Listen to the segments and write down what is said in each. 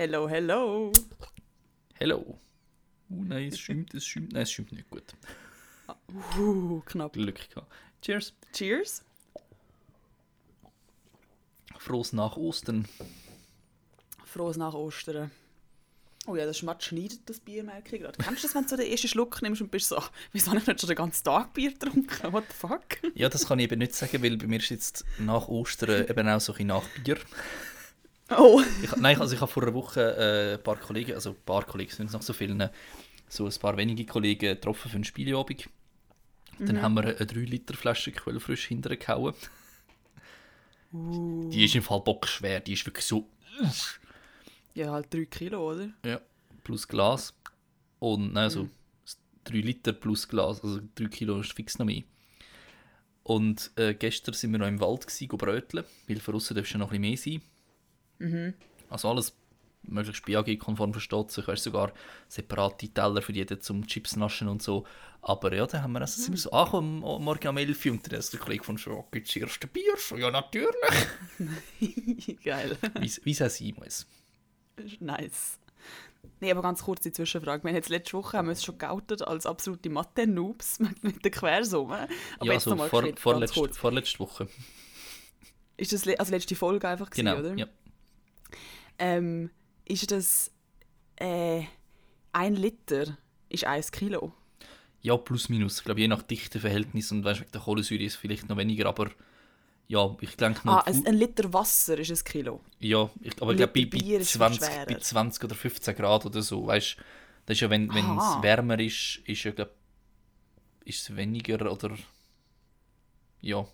Hello, hello. Hello. Uh, nein, es schäumt, es schäumt. Nein, es schäumt nicht gut. Uh, knapp. Glück gehabt. Cheers. Cheers. Frohes nach Ostern. Frohes nach Ostern. Oh ja, das schmatzt schneidet das Bier, merke ich gerade. Kennst du das, wenn du den ersten Schluck nimmst und bist so, wieso habe ich nicht schon den ganzen Tag Bier getrunken? What the fuck? Ja, das kann ich eben nicht sagen, weil bei mir ist jetzt nach Ostern eben auch so ein bisschen nach Bier. Oh. Ich, nein, also ich habe vor einer Woche äh, ein paar Kollegen, also ein paar Kollegen, es sind noch so viele, so ein paar wenige Kollegen getroffen für einen Spieleabend. Dann haben wir eine 3-Liter-Flasche Quellfrisch hintergehauen. Uh. Die ist im Fall bockschwer, die ist wirklich so... Ja, halt 3 Kilo, oder? Ja, plus Glas. Und nein, also 3 Liter plus Glas, also 3 Kilo ist fix noch mehr. Und äh, gestern sind wir noch im Wald go bröteln, weil von außen darfst du noch ein bisschen mehr sein. Also alles möglichst BAG-konform versteht sich, weißt sogar separate Teller für jeden zum Chips naschen und so. Aber ja, dann haben wir also, sind wir so am Morgen um 11 Uhr und dann ist der Kollege von schon, gibt es erste Bier? So, ja, natürlich. Geil. Wie es sein muss. nice. Nee, aber ganz kurz die Zwischenfrage. Wir haben jetzt letzte Woche haben wir uns schon geoutet als absolute Mathe-Noobs mit der Quersumme. Aber ja, jetzt also nochmal vor, kurz. vorletzte Woche. Ist das le also letzte Folge einfach gewesen, Genau, oder? ja. Ähm, ist das äh, ein Liter ist ein Kilo? Ja, plus minus. Ich glaube, je nach Dichteverhältnis und weißt, wegen der Kohlensäure ist es vielleicht noch weniger, aber ja, ich denke mal, Ah, ein, ein Liter Wasser ist ein Kilo. ja, ich, aber ich glaube, bei, bei, Bier ist 20, schwerer. bei 20 oder 15 Grad oder so, weißt das ist ja, wenn es wärmer ist, ist ja, glaub, ist es weniger oder ja,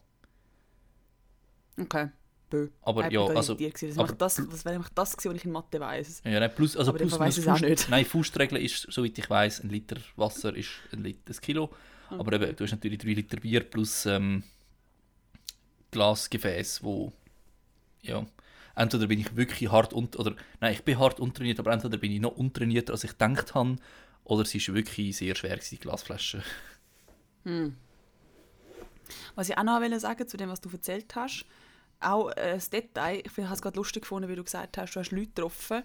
Okay. Bö. Aber Ich ja, also-. Das, aber das, das wäre nämlich das, gewesen, was ich in Mathe weiss. ja nein, plus, also Aber plus weiss es auch nicht. Nein, Faustregel ist, soweit ich weiß, ein Liter Wasser ist ein, Liter, ein Kilo. Aber eben, du hast natürlich 3 Liter Bier plus ähm, Glasgefäß, wo ja, entweder bin ich wirklich hart und oder nein, ich bin hart untrainiert, aber entweder bin ich noch untrainierter, als ich gedacht habe, oder es ist wirklich sehr schwer gewesen, die Glasflasche. Was ich auch noch wollte sagen zu dem, was du erzählt hast, auch äh, das Detail, ich ich habe es gerade lustig gefunden, wie du gesagt hast, du hast Leute getroffen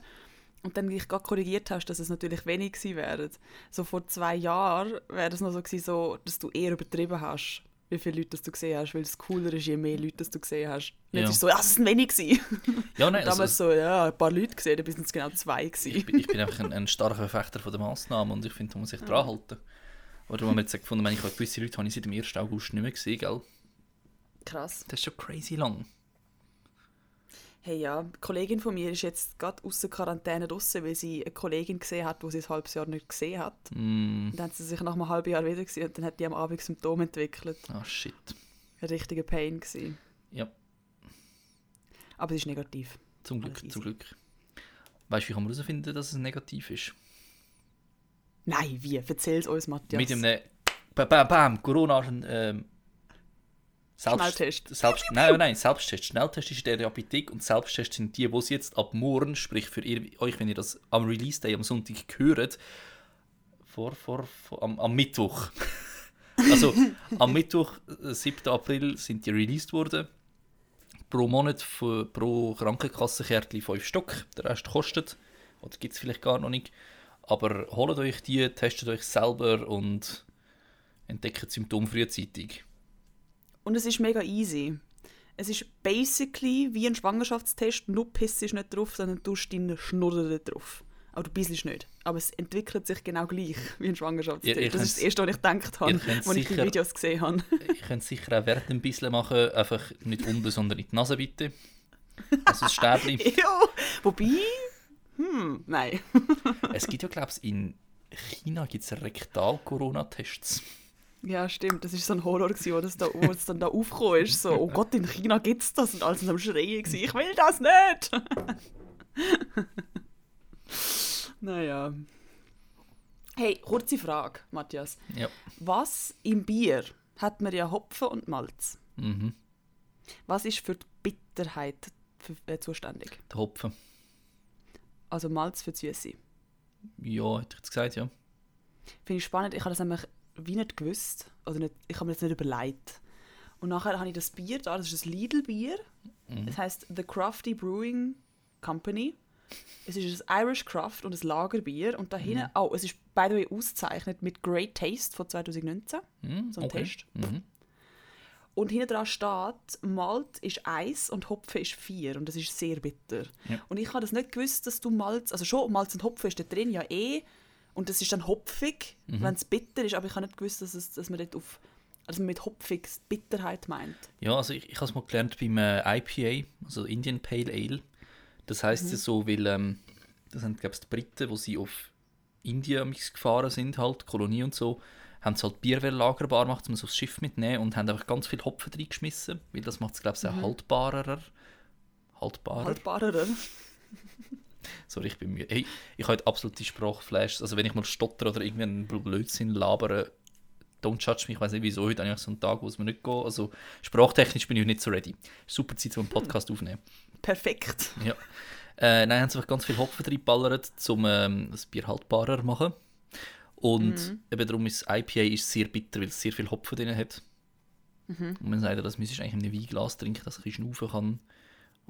und dann dich gerade korrigiert hast, dass es natürlich wenig gewesen wären. So vor zwei Jahren wäre es noch so gewesen, so, dass du eher übertrieben hast, wie viele Leute das du gesehen hast, weil es cooler ist, je mehr Leute das du gesehen hast. Und Ja. jetzt ist es so, ja, es sind wenig gewesen. Ja, nein, Damals also, so, ja, ein paar Leute gesehen, dann sind es genau zwei ich, gewesen. bin, ich bin einfach ein, ein starker Verfechter von der Massnahmen und ich finde, da muss sich dran halten. Oder haben wir jetzt gefunden, wenn ich gewisse Leute habe ich seit dem 1. August nicht mehr gesehen, gell? Krass. Das ist schon crazy lang. Hey ja, eine Kollegin von mir ist jetzt gerade aus der Quarantäne draussen, weil sie eine Kollegin gesehen hat, die sie ein halbes Jahr nicht gesehen hat. Mm, Und dann hat sie sich nach einem halben Jahr wieder gesehen und dann hat die am Abend Symptome entwickelt. ah, shit. Ein richtiger Pain gewesen. Ja, Aber es ist negativ. zum Glück, zum Glück. Weißt du, wie kann man herausfinden, dass es negativ ist? Nein, wie? Erzähl's uns, Matthias. Mit einem bam, bam, Corona ähm, Selbst, Schnelltest. Selbst, nein, nein, Selbsttest. Schnelltest ist in der Apotheke und Selbsttest sind die, die jetzt ab morgen, sprich für ihr, euch, wenn ihr das am Release Day am Sonntag hört, vor, vor, vor am, am Mittwoch. also am Mittwoch, äh, 7. April, sind die released worden. Pro Monat für, pro Krankenkassenkärtchen 5 Stück. Der Rest kostet. Oder gibt es vielleicht gar noch nicht. Aber holt euch die, testet euch selber und entdeckt Symptome frühzeitig. Und es ist mega easy. Es ist basically wie ein Schwangerschaftstest, nur pissst nicht drauf, sondern du tust deine Schnurren drauf. Aber du bisselst nicht. Aber es entwickelt sich genau gleich wie ein Schwangerschaftstest. Ihr das ist das Erste, was ich gedacht habe, als ich die Videos gesehen habe. Ich könnte sicher auch während ein bisschen machen, einfach nicht unten, sondern in die Nase bitte. Also das Stäbchen. ja, wobei... Hm, nein. es gibt ja, glaube ich, in China gibt es Rektal-Corona-Tests. Ja, stimmt. Das war so ein Horror, gewesen, wo, das da, wo es dann da aufgekommen ist. So, oh Gott, in China gibt es das. Und alle sind am Schreien. Gewesen. Ich will das nicht! naja. Hey, kurze Frage, Matthias. Ja. Was im Bier hat man ja Hopfen und Malz? Mhm. Was ist für die Bitterheit für, äh, zuständig? Der Hopfen. Also Malz für die Süße. Ja, hätte ich jetzt gesagt, ja. Finde ich spannend. Ich habe das nämlich wie nicht gewusst. Oder nicht, ich habe mir das nicht überlegt. Und nachher habe ich das Bier da, das ist das Lidl-Bier. Das heißt The Crafty Brewing Company. Es ist ein Irish Craft und ein Lagerbier. Und da hinten, oh, es ist by the way ausgezeichnet mit Great Taste von 2019. Hm, So ein okay. Test. Mhm. Und hinten dran steht, Malt ist 1 und Hopfen ist 4. Und das ist sehr bitter. Ja. Und ich habe das nicht gewusst, dass du Malz, also schon Malz und Hopfen ist da drin, ja eh. Und das ist dann hopfig, Mhm. wenn es bitter ist. Aber ich habe nicht gewusst, dass, es, dass man dort auf, also mit hopfig Bitterheit meint. Ja, also ich, ich habe es mal gelernt beim äh, IPA, also Indian Pale Ale. Das heisst Mhm. ja so, weil ähm, das sind, glaube ich, die Briten, wo sie auf Indien gefahren sind, halt, Kolonie und so, haben sie halt Bier lagerbar gemacht, um es aufs Schiff mitzunehmen und haben einfach ganz viel Hopfen reingeschmissen, weil das macht es, glaube ich, Mhm. haltbarer. Haltbarer? Haltbarer. Sorry, ich bin müde. Hey, ich habe heute absolute Sprachflash. Also wenn ich mal stotter oder irgendeinen Blödsinn labere, don't judge mich. Ich weiß nicht wieso, heute habe ich so einen Tag, wo es mir nicht geht. Also sprachtechnisch bin ich nicht so ready. Super Zeit, um einen Podcast aufzunehmen. Perfekt. Ja. Äh, nein, haben sie einfach ganz viel Hopfen reingeballert, um ähm, das Bier haltbarer zu machen. Und eben darum ist das IPA ist sehr bitter, weil es sehr viel Hopfen drin hat. Und man sagt ja, das müsstest du eigentlich in einem Weinglas trinken, dass ich ein bisschen schnaufen kann.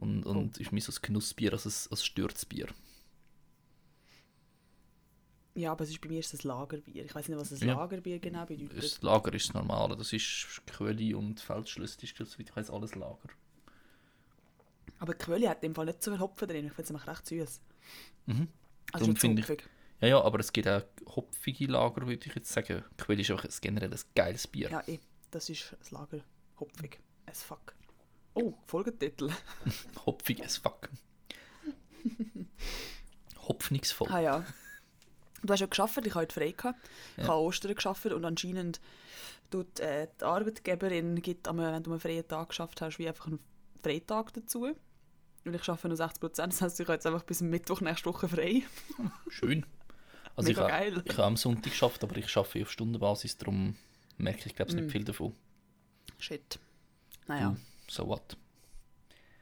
Und, und ist mehr so ein Genussbier als ein, als Stürzbier. Ja, aber es ist, bei mir ist das Lagerbier. Ich weiß nicht, was ein Ja. Lagerbier genau bedeutet. Das Lager ist das Normale. Das ist Quelle und Feldschlüssel, ist das, soweit ich weiß, alles Lager. Aber Quelle hat in dem Fall nicht so viel Hopfen drin. Ich finde es einfach recht süß. Mhm. Also Darum finde ich-. Ja, ja, aber es gibt auch hopfige Lager, würde ich jetzt sagen. Quelle ist einfach ein generell ein geiles Bier. Ja, eh. Das ist das Lager. Hopfig. As fuck. Oh, Folgetitel. Hopfig as fuck. Hopfnigsvoll. Ah ja. Du hast ja geschafft, ich habe heute frei gehabt. Ich Ja. habe Ostern geschafft und anscheinend tut äh, die Arbeitgeberin, gibt, am- wenn du einen freien Tag geschafft hast, wie einfach einen Freitag dazu. Und ich arbeite nur 60 Prozent, das heisst, ich habe jetzt einfach bis Mittwoch nächste Woche frei. Schön. Also ich Mega habe geil. ich habe am Sonntag geschafft, aber ich arbeite auf Stundenbasis, darum merke ich, glaube ich, Mm. nicht viel davon. Shit. Naja, Du, So what?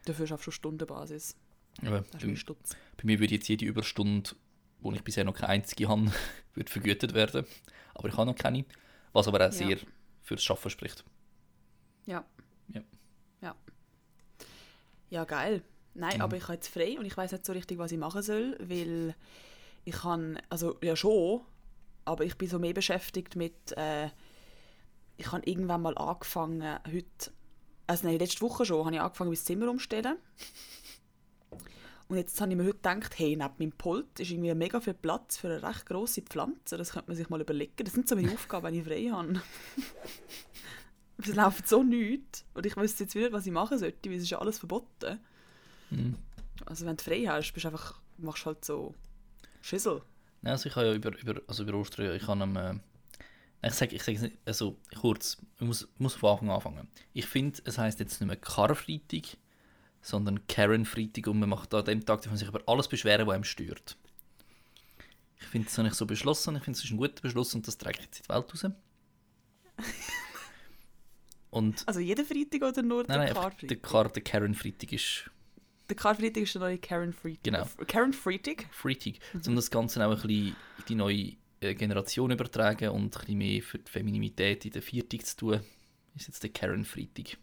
dafür schaffst du Stundenbasis. Ist bei, Stutz. bei mir würde jetzt jede Überstunde, wo ich bisher noch keine einzige habe, würde vergütet werden. Aber ich habe noch keine. Was aber auch Ja. sehr fürs Schaffen spricht. Ja. Ja. Ja. Ja, geil. Nein, Mhm. aber ich habe jetzt frei und ich weiß nicht so richtig, was ich machen soll, weil ich kann, also ja schon, aber ich bin so mehr beschäftigt mit, äh, ich habe irgendwann mal angefangen, heute, also nein, letzte Woche schon, habe ich angefangen, mein Zimmer umzustellen. Und jetzt habe ich mir heute gedacht, hey, neben meinem Pult ist irgendwie mega viel Platz für eine recht grosse Pflanze. Das könnte man sich mal überlegen. Das sind so meine Aufgaben, wenn ich frei habe. Es läuft so nichts. Und ich wüsste jetzt wieder, was ich machen sollte, weil es ist ja alles verboten. Mhm. Also wenn du frei hast, bist du einfach, machst halt so Schüssel. Nein, also ich habe ja über, über, also über Ostern, ich habe am, äh, ich sage ich sage also kurz, ich muss, muss von Anfang an anfangen. Ich finde, es heisst jetzt nicht mehr Karfreitag, sondern Karen-Freitag und man macht an dem Tag, darf man sich über alles beschweren, was einem stört. Ich finde, das habe ich so beschlossen, ich finde, es ist ein guter Beschluss und das ich jetzt in die Welt raus. Und Also jeden Freitag oder nur nein, der der, Karfreitag? Kar der Karen-Freitag ist Der Karfreitag ist der neue Karen Freitag. Genau. Karen Freitag? Freitag, um das Ganze auch ein bisschen in die neue Generation übertragen und ein bisschen mehr für die Feminimität in der Viertig zu tun, ist jetzt der Karen Freitag.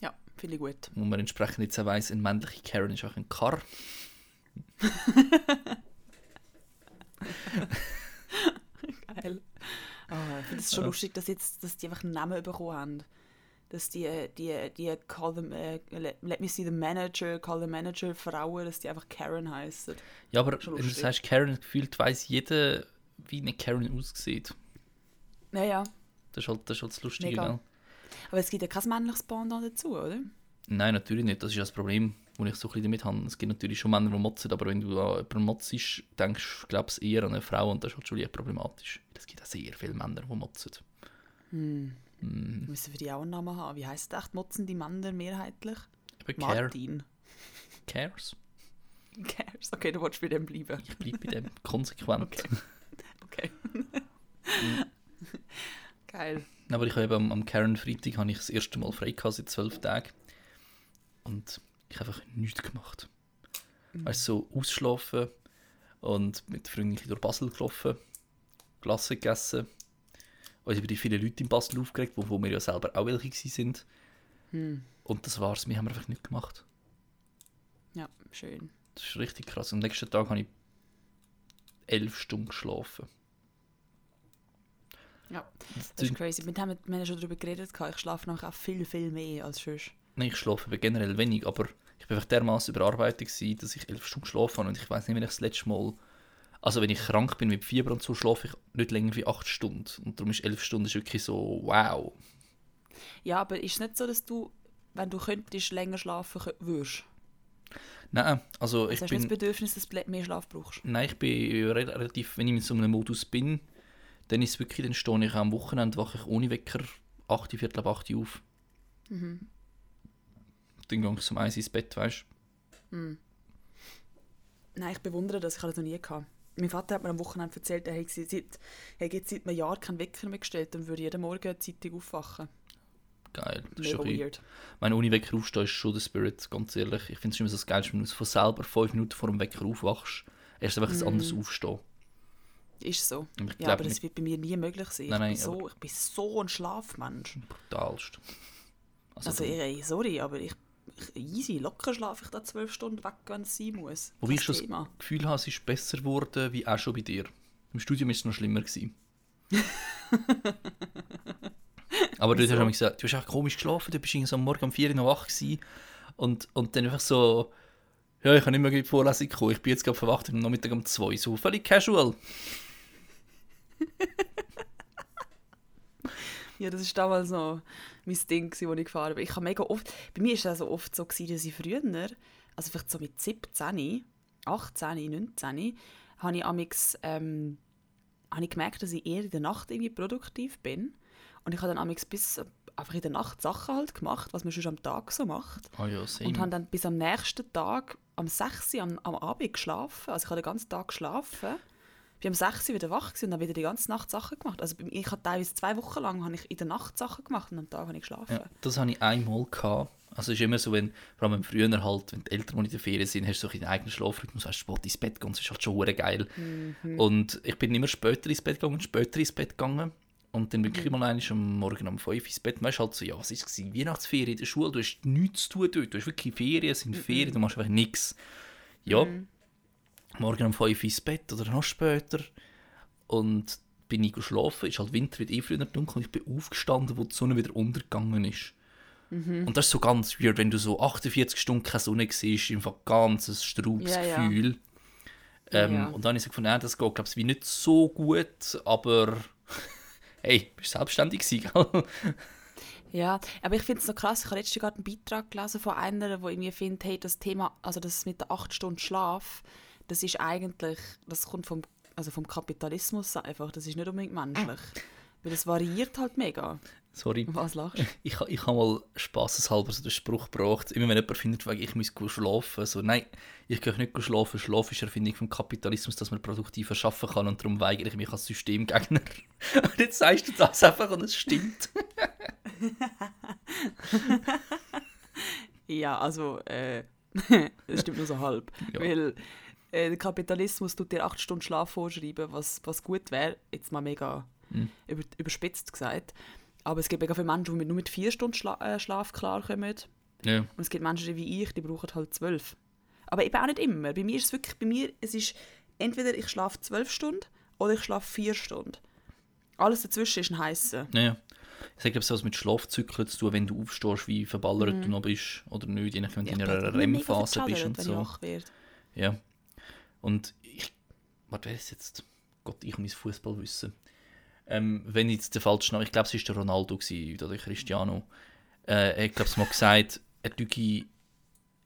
Ja, finde ich gut. Wo man entsprechend jetzt auch weiss, ein männlicher Karen ist auch ein Kar. Geil. Oh, ich finde es schon lustig, dass, jetzt, dass die einfach einen Namen bekommen haben. Dass die, die, die call them, äh, let, me see the manager, call the manager Frauen, dass die einfach Karen heißen. Ja, aber wenn du sagst Karen, gefühlt weiss jeder, wie eine Karen aussieht. Naja, Das ist halt das, ist halt das Lustige, Mega. gell? aber es gibt ja kein männliches Pendant dazu, oder? Nein, natürlich nicht. Das ist ja das Problem, das ich so ein bisschen damit habe. Es gibt natürlich schon Männer, die motzen, aber wenn du an jemanden motzt, denkst du, glaubst eher an eine Frau und das ist halt schon eher problematisch. Es gibt auch sehr viele Männer, die motzen. Hm. Mm, Müssen wir die auch einen Namen haben? Wie heisst echt Motzen die Männer mehrheitlich? eben care, Martin. cares. Cares. Okay, du wolltest bei dem bleiben. Ich bleibe bei dem konsequent. Okay. Okay. Geil. Aber ich habe eben am, am Karen Freitag habe ich das erste Mal frei gehabt seit zwölf Tagen. Und ich habe einfach nichts gemacht. Weißt du, so ausschlafen und mit Freunden durch Basel gelaufen, Glasse gegessen. Uns über die vielen Leute in Basel aufgeregt, wo, wo wir ja selber auch welche sind. Hm. Und das war's. Wir haben einfach nichts gemacht. Ja, schön. Das ist richtig krass. Am nächsten Tag habe ich elf Stunden geschlafen. Ja, das ist crazy. Wir haben, wir haben schon darüber geredet, ich schlafe nachher auch viel, viel mehr als sonst. Nein, ich schlafe aber generell wenig, aber ich war einfach dermaßen überarbeitet, gewesen, dass ich elf Stunden geschlafen habe und ich weiß nicht, wenn ich das letzte Mal... Also wenn ich krank bin mit Fieber und so, schlafe ich nicht länger wie acht Stunden. Und darum ist elf Stunden ist wirklich so, wow. Ja, aber ist es nicht so, dass du, wenn du könntest, länger schlafen würdest? Nein, also ich Also hast du bin... nicht das Bedürfnis, dass du mehr Schlaf brauchst? Nein, ich bin re- relativ, wenn ich in so einem Modus bin, dann ist es wirklich, dann stehe ich am Wochenende, wache ich ohne Wecker 8, Viertel ab 8 Uhr auf. Mhm. Dann gehe ich zum Eis ins Bett, weißt Nein, ich bewundere das, ich habe das noch nie gehabt. Mein Vater hat mir am Wochenende erzählt, er hätte seit, er hätte seit einem Jahr keinen Wecker mehr gestellt und würde jeden Morgen zeitig aufwachen. Geil. Das ist Mega schon ein weird. Mein ohne Wecker aufstehen ist schon der Spirit, ganz ehrlich. Ich finde es immer so das Geilste, wenn du von selber 5 Minuten vor dem Wecker aufwachst. Erst einfach ein anderes Aufstehen. Ist so. Ja, aber das nicht wird bei mir nie möglich sein. Nein, nein, ich, bin so, ich bin so ein Schlafmensch. brutalst. Also, Also, ey, sorry, aber ich easy, locker schlafe ich da zwölf Stunden weg, wenn es sein muss. wobei Kein ich schon Thema. das Gefühl habe, es ist besser geworden, wie auch schon bei dir. Im Studium ist es noch schlimmer gewesen. Aber dort hast du mir gesagt, du hast echt komisch geschlafen, du bist so am Morgen um 4 Uhr noch wach gewesen. Und, und dann einfach so, ja, ich habe nicht mehr in die Vorlesung gekommen, ich bin jetzt gerade verwacht am Nachmittag um 2 so völlig casual. Ja, das war damals noch mein Ding, wo ich gefahren bin. Ich habe mega oft, bei mir war es also oft so, gewesen, dass ich früher, also vielleicht so mit 17, 18, 19, habe ich amix, ähm, habe ich gemerkt, dass ich eher in der Nacht irgendwie produktiv bin. Und ich habe dann amix bis einfach in der Nacht Sachen halt gemacht, was man schon am Tag so macht. Ah ja. Und habe dann bis am nächsten Tag am 6 Uhr am, am Abend geschlafen. Also ich habe den ganzen Tag geschlafen. Bin am 6 Uhr wieder wach gewesen und habe wieder die ganze Nacht Sachen gemacht. Also ich habe teilweise zwei Wochen lang habe ich in der Nacht Sachen gemacht und am Tag habe ich geschlafen. Ja, das habe ich einmal gehabt. Also es ist immer so, wenn, vor allem früher halt, wenn die Eltern in der Ferien sind, hast du so deinen eigenen Schlafrhythmus, hast spät ins Bett gehen, das ist halt schon geil. Und ich bin immer später ins Bett gegangen, später ins Bett gegangen. Und dann wirklich mal einmal am Morgen um 5 Uhr ins Bett. Und weißt halt so, ja, was war es? Weihnachtsferien in der Schule, du hast nichts zu tun dort. Du hast wirklich Ferien, es sind Ferien, du machst einfach nichts. Ja, morgen um 5 Uhr ins Bett oder noch später. Und bin ich geschlafen, ist halt Winter, wird eh früher dunkel und ich bin aufgestanden, wo die Sonne wieder untergegangen ist. Und das ist so ganz weird, wenn du so 48 Stunden keine Sonne siehst, einfach ganz ein straubes Ja, ja. Gefühl. Ähm, Ja. Und dann habe ich so gefunden, das geht, glaube ich, wie nicht so gut, aber hey, bist selbstständig gewesen, gell? Ja, aber ich finde es noch krass. Ich habe letztens gerade einen Beitrag gelesen von einer, wo irgendwie findet, hey, das Thema, also das mit der 8 Stunden Schlaf, das ist eigentlich, das kommt vom, also vom Kapitalismus einfach. Das ist nicht unbedingt menschlich. Weil das variiert halt mega. Sorry. Was lachst du? Ich, ich habe mal spaßeshalber so den Spruch gebracht, immer wenn jemand findet, ich muss schlafen, so, nein, ich gehe nicht schlafen, Schlaf ist Erfindung vom Kapitalismus, dass man produktiver arbeiten kann und darum weigere ich mich als Systemgegner. Und jetzt sagst du das einfach und es stimmt. Ja, also, äh, das stimmt nur so halb. Ja. Weil äh, der Kapitalismus tut dir 8 Stunden Schlaf vorschreiben, was, was gut wäre, jetzt mal mega Mhm. über, überspitzt gesagt. Aber es gibt mega viele Menschen, die mit, nur mit 4 Stunden Schla äh, Schlaf klarkommen. Ja, Und es gibt Menschen wie ich, die brauchen halt 12. Aber eben auch nicht immer. Bei mir ist es wirklich, bei mir, es ist entweder ich schlafe 12 Stunden oder ich schlafe 4 Stunden. Alles dazwischen ist ein heißer. ja. Ich sage, es hat was mit Schlafzyklen zu tun, wenn du aufstehst, wie verballert du noch bist oder nicht, je nachdem, wenn du in einer REM-Phase bist und so. Ja. Und ich. Warte, wer ist jetzt? Gott, ich und mein Fußballwissen. Ähm, wenn ich jetzt den falschen Namen. Ich glaube, es war der Ronaldo gewesen, oder der Cristiano. Äh, ich glaube, es mal gesagt, er tue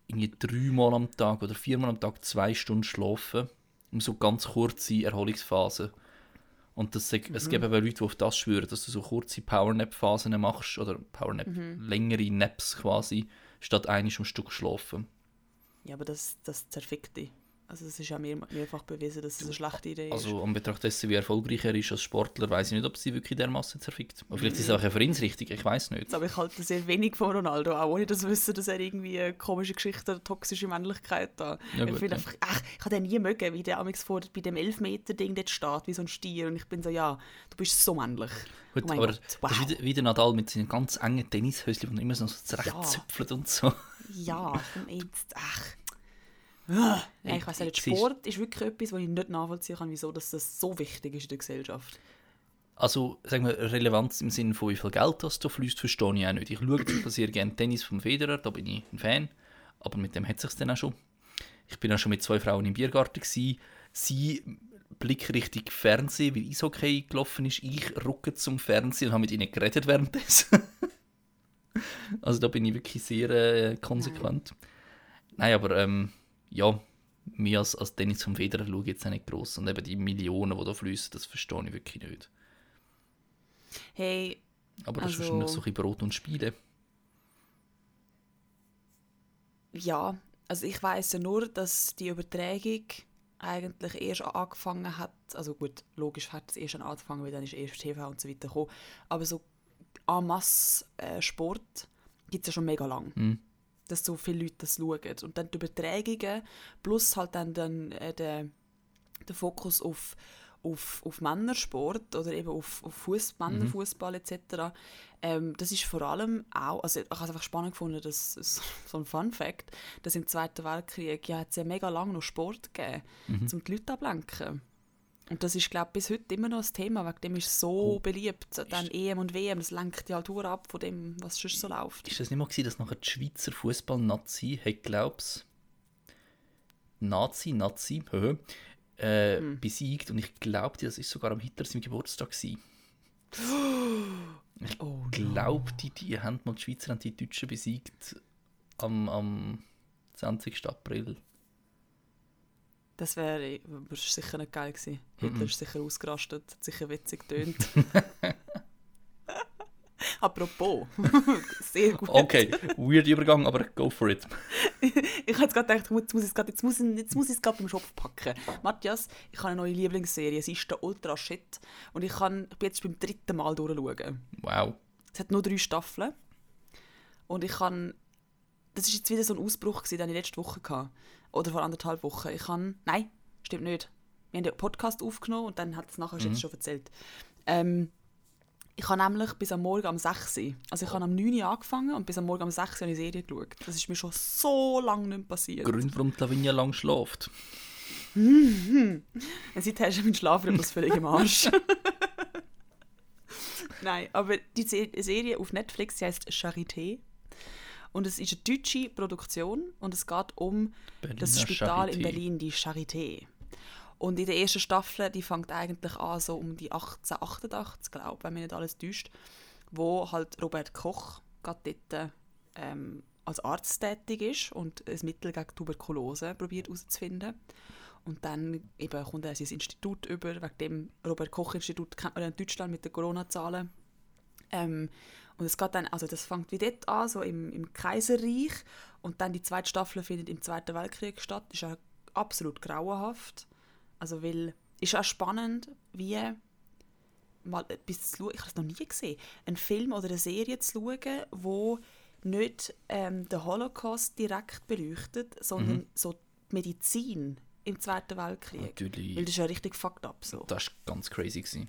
irgendwie dreimal am Tag oder viermal am Tag zwei Stunden schlafen. Um so ganz kurze Erholungsphasen. Und das, es gibt aber Leute, die auf das schwören, dass du so kurze Powernap-Phasen machst, oder Powernap, längere Naps quasi, statt einiges am Stück schlafen. Ja, aber das, das zerfickt dich. Also es ist ja mehr, mehrfach bewiesen, dass es eine schlechte Idee ist. Also, an Betracht dessen, wie erfolgreich er ist als Sportler, weiß ich nicht, ob sie wirklich dermaßen zerfickt. Aber vielleicht ist es auch eine Vereinsrichtung, ich weiß nicht. Aber ich halte sehr wenig von Ronaldo, auch ohne das Wissen, dass er irgendwie eine komische Geschichte oder toxische Männlichkeit da. Ja, ich gut, finde ja. einfach, ach, ich habe den nie mögen, wie der amigs vor bei dem Elfmeter-Ding dort steht, wie so ein Stier. Und ich bin so, ja, du bist so männlich. Gut, oh aber Gott, das wow. ist wieder, wieder Nadal mit seinen ganz engen Tennishöschen, die immer so zurechtzüpfelt und so. Ja, jetzt, ach. Ja, ich weiß nicht, Sport ist wirklich etwas, was ich nicht nachvollziehen kann, wieso dass das so wichtig ist in der Gesellschaft. Also, sagen wir, Relevanz im Sinne von wie viel Geld das da fließt, verstehe ich auch nicht. Ich schaue zum sehr gerne Tennis vom Federer, da bin ich ein Fan, aber mit dem hat es dann auch schon. Ich bin auch schon mit zwei Frauen im Biergarten gewesen. Sie blickrichtig Fernsehen, weil Eishockey gelaufen ist. Ich rucke zum Fernsehen und habe mit ihnen geredet währenddessen. also da bin ich wirklich sehr äh, konsequent. Nein, aber ähm, ja, mir als, als Tennis vom Federer schaue ich jetzt auch nicht gross. Und eben die Millionen, die da fließen, das verstehe ich wirklich nicht. Hey, Aber das ist Also- wahrscheinlich so ein bisschen Brot und Spiele. ja, also ich weiß ja nur, dass die Übertragung eigentlich erst angefangen hat, also gut, logisch hat es erst an angefangen, weil dann ist erst TV und so weiter gekommen, aber so en masse äh, Sport gibt es ja schon mega lang. Mhm. Dass so viele Leute das schauen. Und dann die Übertragungen plus halt dann, dann äh, der, der Fokus auf, auf, auf Männersport oder eben auf, auf Fuss, Männerfußball etc. Ähm, das ist vor allem auch, also ich habe es einfach spannend gefunden, dass, so ein Fun Fact, dass im Zweiten Weltkrieg ja, hat es ja mega lange noch Sport gegeben, um die Leute ablenken. Und das ist, glaube ich, bis heute immer noch das Thema, wegen dem ist so Oh. beliebt. Dann EM und WM, das lenkt ja halt dur ab von dem, was sonst so läuft. Ist das nicht mal gewesen, dass nachher die Schweizer Fußball-Nazi, hat glaub's, Nazi, Nazi, äh, Hm. besiegt und ich glaube, das ist sogar am Hitler seinem Geburtstag gewesen. Ich Oh, glaube, die, die haben mal die Schweizer und die Deutschen besiegt am, am 20. April. Das wäre wär sicher nicht geil gewesen. Hitler ist sicher ausgerastet, hat sicher witzig getönt. Apropos, sehr gut. Okay, weird Übergang, aber go for it. Ich habe gerade gedacht, jetzt muss ich es gerade- jetzt muss ich, jetzt muss ich es gerade beim Schopf packen. Matthias, ich habe eine neue Lieblingsserie, es ist der Ultra Shit. Und ich, kann, ich bin jetzt beim dritten Mal durchschauen. Wow. Es hat nur drei Staffeln. Und ich kann. Das ist jetzt wieder so ein Ausbruch, gewesen, den ich letzte Woche hatte. Oder vor anderthalb Wochen. Ich kann. Nein, stimmt nicht. Wir haben den Podcast aufgenommen und dann hat es nachher jetzt schon erzählt. Ähm, ich habe nämlich bis am Morgen um 6 Uhr, also ich habe am 9 Uhr angefangen und bis am Morgen um 6 Uhr habe ich eine Serie geschaut. Das ist mir schon so lange nicht passiert. Grund, warum die Lavinia lang schläft. Und seither ist mein Schlafrhythmus völlig im Arsch. Nein, aber die Se- Serie auf Netflix die heißt Charité. Und es ist eine deutsche Produktion und es geht um das Berliner Spital in Charité. Berlin, die Charité. Und in der ersten Staffel, die fängt eigentlich an so um die 1888, glaube ich, wenn mich nicht alles täuscht, wo halt Robert Koch gerade dort ähm, als Arzt tätig ist und ein Mittel gegen Tuberkulose probiert herauszufinden. Und dann eben kommt er sein Institut über, wegen dem Robert-Koch-Institut kennt man in Deutschland mit den Corona-Zahlen. Ähm, und es geht dann, also das fängt wie dort an, so im, im Kaiserreich. Und dann die zweite Staffel findet im Zweiten Weltkrieg statt. Ist auch absolut grauenhaft. Also weil, ist auch spannend, wie mal etwas zu schauen, ich habe es noch nie gesehen, einen Film oder eine Serie zu schauen, wo nicht ähm, den Holocaust direkt beleuchtet, sondern so die Medizin im Zweiten Weltkrieg. Natürlich. Weil das ist ja richtig fucked up so. Das war ganz crazy. Gewesen.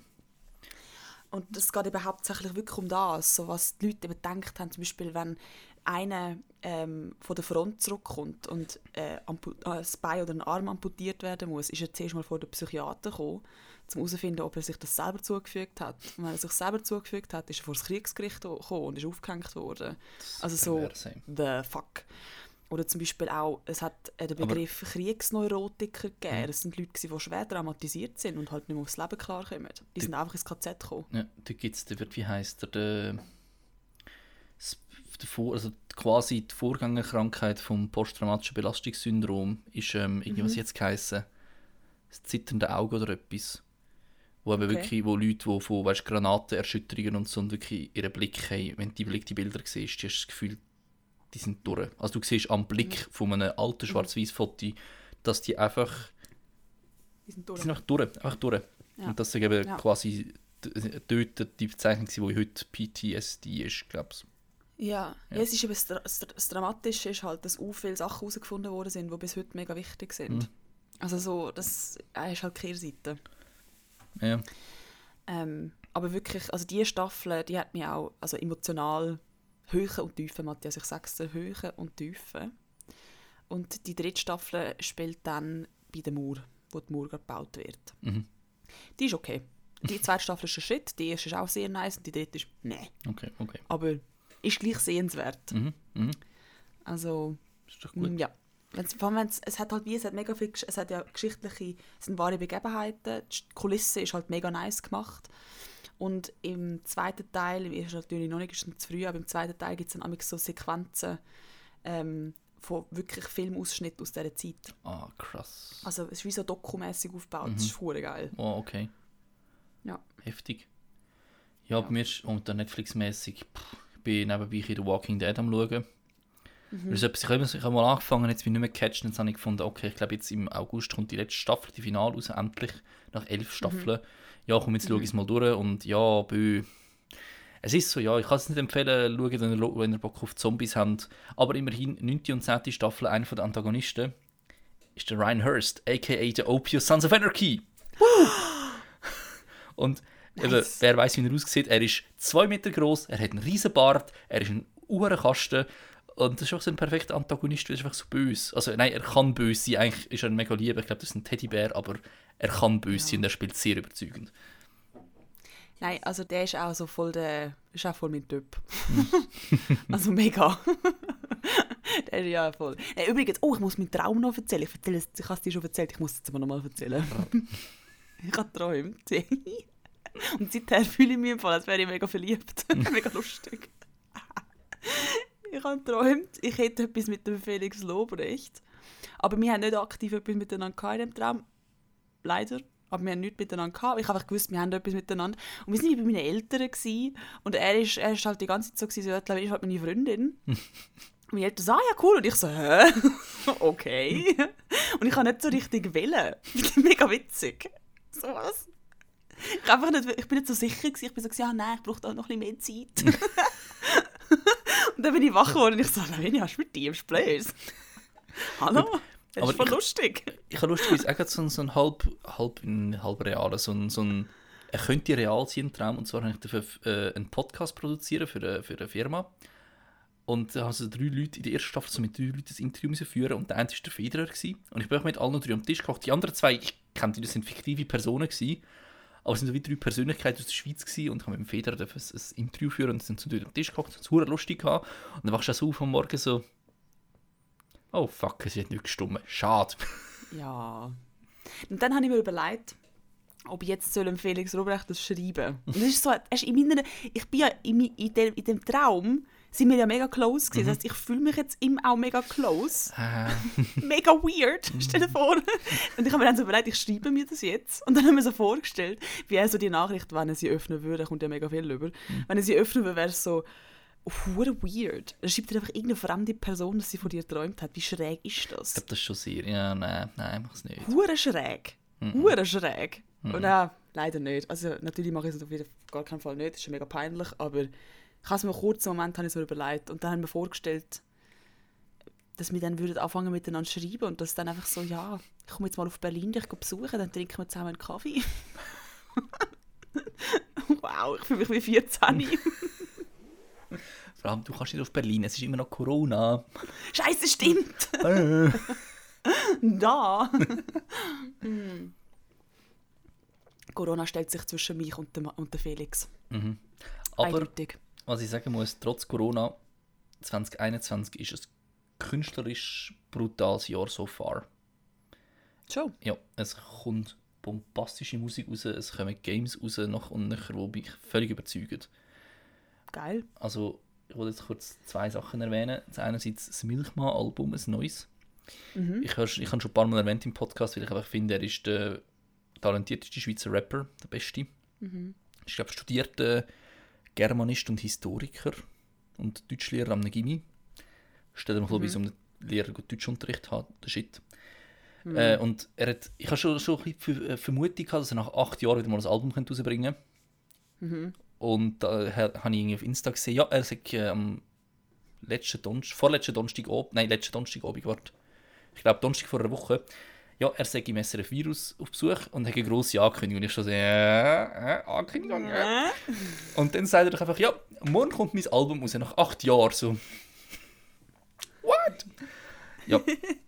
Und es geht eben hauptsächlich wirklich um das, so was die Leute eben gedacht haben, zum Beispiel wenn einer ähm, von der Front zurückkommt und äh, ampu- äh, ein Bein oder ein Arm amputiert werden muss, ist er zuerst mal vor den Psychiater gekommen, um herauszufinden, ob er sich das selber zugefügt hat. Und wenn er sich selber zugefügt hat, ist er vor das Kriegsgericht gekommen und ist aufgehängt worden. Also so, the fuck. Oder zum Beispiel auch, es hat den Aber- Begriff Kriegsneurotiker gegeben. Das sind Leute, die schwer traumatisiert sind und halt nicht mehr aufs Leben klarkommen. Die sind einfach ins KZ gekommen. Ja, da gibt es, wie heisst der, der, also quasi die Vorgängerkrankheit vom posttraumatischen Belastungssyndrom ist ähm, irgendwie, Mhm. was jetzt geheißen, das zitternde Auge oder etwas. Wo Okay. wirklich, wo Leute, die von weißt, Granatenerschütterungen und so und wirklich ihren Blick haben, wenn du die Blick die Bilder siehst, die hast das Gefühl, die sind durch. Also du siehst am Blick Mhm. von einem alten Schwarz-Weiß-Foto, dass die einfach Die sind die durch. sind einfach durch, einfach durch. Ja. Und das ist eben Ja. quasi dort die Bezeichnung, die heute PTSD ist, glaube ich. Ja. Ja. ja, es ist eben das, Dra- das, das Dramatische ist halt, dass auch viele Sachen herausgefunden worden sind, die bis heute mega wichtig sind. Mhm. Also so, das äh, ist halt die Kehrseite. Ja. Ähm, aber wirklich, also die Staffel, die hat mich auch also emotional Höhen und Tiefen, Matthias, ich sag's dir, Höhen und Tiefen. und die dritte Staffel spielt dann bei der Mauer, wo die Mauer gerade gebaut wird. Mhm. Die ist okay. Die zweite Staffel ist ein Shit, die erste ist auch sehr nice und die dritte ist nee. Okay, okay. Aber ist gleich sehenswert. Mhm. Mhm. Also, Ist doch gut. mm, ja. Wenn's, vor allem, wenn's, es hat halt wie, es hat mega viel, es hat ja geschichtliche, es sind wahre Begebenheiten, die Kulisse ist halt mega nice gemacht. Und im zweiten Teil, im ersten natürlich noch nicht, ist es zu früh, aber im zweiten Teil gibt es dann so Sequenzen ähm, von wirklich Filmausschnitten aus dieser Zeit. Ah, krass. Also es ist wie so dokumässig aufgebaut, das ist hure geil. Oh, okay. Ja. Heftig. Ja, bei mir ist unter Netflix-mäßig, ich bin nebenbei in The Walking Dead am schauen. Mhm. Etwas, ich habe habe mal angefangen, jetzt bin ich nicht mehr gecatcht, und jetzt habe ich gefunden, okay, ich glaube jetzt im August kommt die letzte Staffel, die Finale raus, endlich, nach elf Staffeln. Ja, komm, jetzt schaue ich es mal durch und ja, bö. Es ist so, ja, ich kann es nicht empfehlen, schauen, wenn ihr, wenn ihr Bock auf Zombies habt. Aber immerhin, 9. und 10. Staffel, einer der Antagonisten ist der Ryan Hurst, a.k.a. The Opius Sons of Anarchy. Und eben, Nice. wer weiß, wie er aussieht, er ist zwei Meter groß, er hat einen riesen Bart, er ist ein Uhrenkasten und das ist auch so ein perfekter Antagonist, weil er ist einfach so böse. Also nein, er kann böse sein, eigentlich ist er mega lieb, ich glaube, das ist ein Teddybär, aber er kann böse sein und er spielt sehr überzeugend. Nein, also der ist auch so voll der, ist auch voll mein Typ. also mega. der ist ja voll. Äh, übrigens, oh, ich muss meinen Traum noch erzählen. Ich, erzähle es, ich habe es dir schon erzählt, ich muss es jetzt aber nochmal erzählen. ich habe geträumt. Und seither fühle ich mich im Fall, als wäre ich mega verliebt. mega lustig. Ich habe geträumt, ich hätte etwas mit dem Felix Lobrecht. Aber wir haben nicht aktiv etwas miteinander gehabt in dem Traum. Leider. Aber wir haben nichts miteinander gehabt. Ich habe einfach gewusst, wir haben etwas miteinander. Und wir waren bei meinen Eltern. Gewesen. Und er ist, er ist halt die ganze Zeit so, so Lavin ist halt meine Freundin. Und meine Eltern so, ah ja, cool. Und ich so, hä? okay. Und ich habe nicht so richtig wählen. Mega witzig. So was? Ich, einfach nicht, ich bin nicht so sicher. Gewesen. Ich bin so, ja, nein, ich brauche da noch ein bisschen mehr Zeit. Und dann bin ich wach geworden und ich so, Lavin, hast du mit dir Plays? Hallo? Das Aber ist voll ich- lustig. Ich habe lustigerweise auch so, ein- so ein halb, halb, halb realen, so ein, so ein, er könnte real sein, ein Traum, und zwar habe ich dafür äh, einen Podcast produzieren für, eine- für eine Firma. Und da haben so drei Leute in der ersten Staffel so mit drei Leuten das Interview führen und der eine war der Federer. Gewesen. Und ich bin auch mit allen drei am Tisch gekocht. Die anderen zwei, ich kannte, das sind fiktive Personen gewesen. Aber es sind so wie drei Persönlichkeiten aus der Schweiz gewesen und ich habe mit dem Federer ein, ein Interview führen und sind so drei am Tisch gekocht, es war lustig gehabt. Und dann wachst du so auf am Morgen so, oh fuck, es hat nicht gestummt, schade. Ja. Und dann habe ich mir überlegt, ob ich jetzt soll Felix Robrecht das schreiben Und das ist so, in meiner, ich bin ja in, in, dem, in dem Traum, sind wir ja mega close gewesen. Das heißt, ich fühle mich jetzt ihm auch mega close. Äh, Mega weird, stell dir vor. Und ich habe mir dann so überlegt, ich schreibe mir das jetzt. Und dann haben wir so vorgestellt, wie er so die Nachricht, wenn er sie öffnen würde, kommt ja mega viel über. Wenn er sie öffnen würde, wäre es so, hure weird. Er schreibt dir einfach irgendeine fremde Person, dass sie von dir geträumt hat. Wie schräg ist Ich das? glaube, das ist schon sehr. Ja, nein, nein, mach's nicht. Hure schräg. Hure schräg. Und äh, leider nicht. Also natürlich mache ich es auf jeden Fall gar keinen Fall nicht. Das ist schon mega peinlich. Aber ich habe es mir kurz einen Moment habe ich so überlegt. Und dann haben wir vorgestellt, dass wir dann würden anfangen miteinander zu schreiben und dass dann einfach so, ja, ich komme jetzt mal auf Berlin, dich besuchen, dann trinken wir zusammen einen Kaffee. wow, ich fühle mich wie 14. Vor allem, du kannst nicht auf Berlin, es ist immer noch Corona. Scheiße, stimmt. Da. Hm. Corona stellt sich zwischen mich und dem, und dem Felix. Aber Eindeutig. Was ich sagen muss, trotz Corona 2021 ist es künstlerisch brutales Jahr so far. Schon. Ja, es kommt bombastische Musik raus, es kommen Games raus noch und nachher, die mich völlig überzeugen. Geil. Also, ich wollte jetzt kurz zwei Sachen erwähnen. Das einerseits das Milchmann-Album, ein neues. Ich, hör, ich habe schon ein paar Mal erwähnt im Podcast, weil ich einfach finde, er ist der talentierteste Schweizer Rapper, der beste. Ich glaube, studierter Germanist und Historiker und Deutschlehrer am Gimmi. Stell dir mal vor, wie so ein Lehrer gut Deutschunterricht hat, der Shit. Äh, und er hat, ich habe schon, schon ein bisschen äh, Vermutung gehabt, dass er nach acht Jahren wieder mal ein Album könnte rausbringen könnte. Und da äh, habe ich irgendwie auf Insta gesehen, ja, er sagt äh, am letzten Donnerstag, vorletzten Donnerstagabend, nein, letzten Donnerstagabend, warte. Ich glaube, Donnerstag vor einer Woche. Ja, er sagt im SRF Virus auf Besuch und hat eine grosse Ankündigung. Und ich schon so, äh, äh, Ankündigung, äh. Und dann sagt er doch einfach, ja, morgen kommt mein Album raus, nach acht Jahren. So, what? Ja.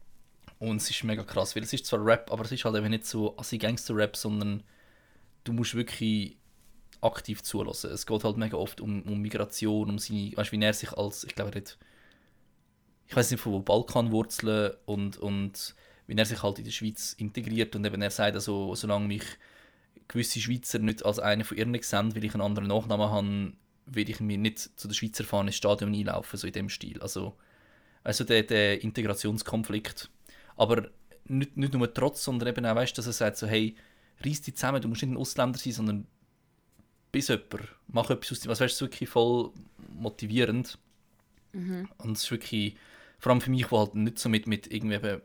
Und es ist mega krass, weil es ist zwar Rap, aber es ist halt eben nicht so assi Gangster-Rap, sondern du musst wirklich aktiv zulassen. Es geht halt mega oft um, um Migration, um seine, weißt du, wie er sich als, ich glaube, er hat, ich weiß nicht von wo Balkanwurzeln und, und wie er sich halt in der Schweiz integriert und eben er sagt also, solange mich gewisse Schweizer nicht als einen von ihren sehen, weil ich einen anderen Nachnamen habe, will ich mir nicht zu der Schweizer fahren ins Stadion einlaufen, so in dem Stil. Also, also der, der Integrationskonflikt. Aber nicht, nicht nur trotz, sondern eben auch, weißt, dass er sagt so, hey, reiss dich zusammen, du musst nicht ein Ausländer sein, sondern bist jemand, mach etwas aus dem, also weißt, es ist wirklich voll motivierend. Mhm. Und es ist wirklich, vor allem für mich, der halt nicht so mit, mit irgendwie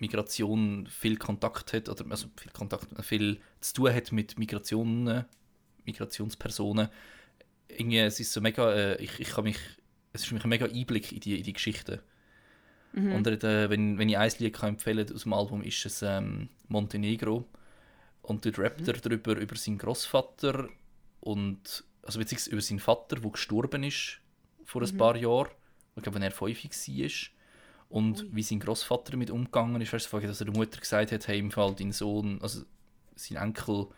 Migration viel Kontakt hat, oder also viel Kontakt, viel zu tun hat mit Migrationen, Migrationspersonen. Irgendwie, es ist so mega, äh, ich, ich kann mich, es ist für mich ein mega Einblick in die, in die Geschichte. Mhm. Und äh, wenn, wenn ich ein Lied kann empfehlen aus dem Album, ist es ähm, Montenegro. Und dort rappt er darüber, über seinen Großvater und also beziehungsweise über seinen Vater, der gestorben ist vor ein paar Jahren, ich glaube, wenn er fünf war. Und Ui. wie sein Großvater damit umgegangen ist, weißt du, dass er der Mutter gesagt hat, hey, im Fall dein Sohn, also sein Enkel,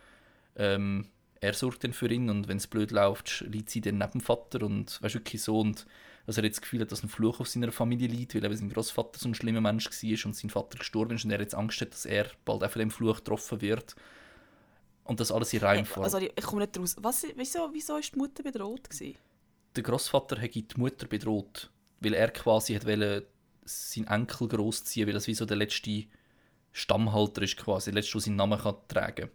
ähm, er sorgt dann für ihn und wenn es blöd läuft, liegt sie dann neben dem Vater und weißt du, wirklich so und dass er jetzt das Gefühl hat, dass ein Fluch auf seiner Familie liegt, weil eben sein Großvater so ein schlimmer Mensch war und sein Vater gestorben ist und er jetzt Angst hat, dass er bald auch von dem Fluch getroffen wird. Und das alles in Reimform. Also, ich komme nicht raus. Was, wieso, wieso ist die Mutter bedroht gewesen? der Großvater hat die Mutter bedroht, weil er quasi hat wollte, seinen Enkel großziehen, weil das wie so der letzte Stammhalter ist quasi, der letzte, der seinen Namen kann tragen.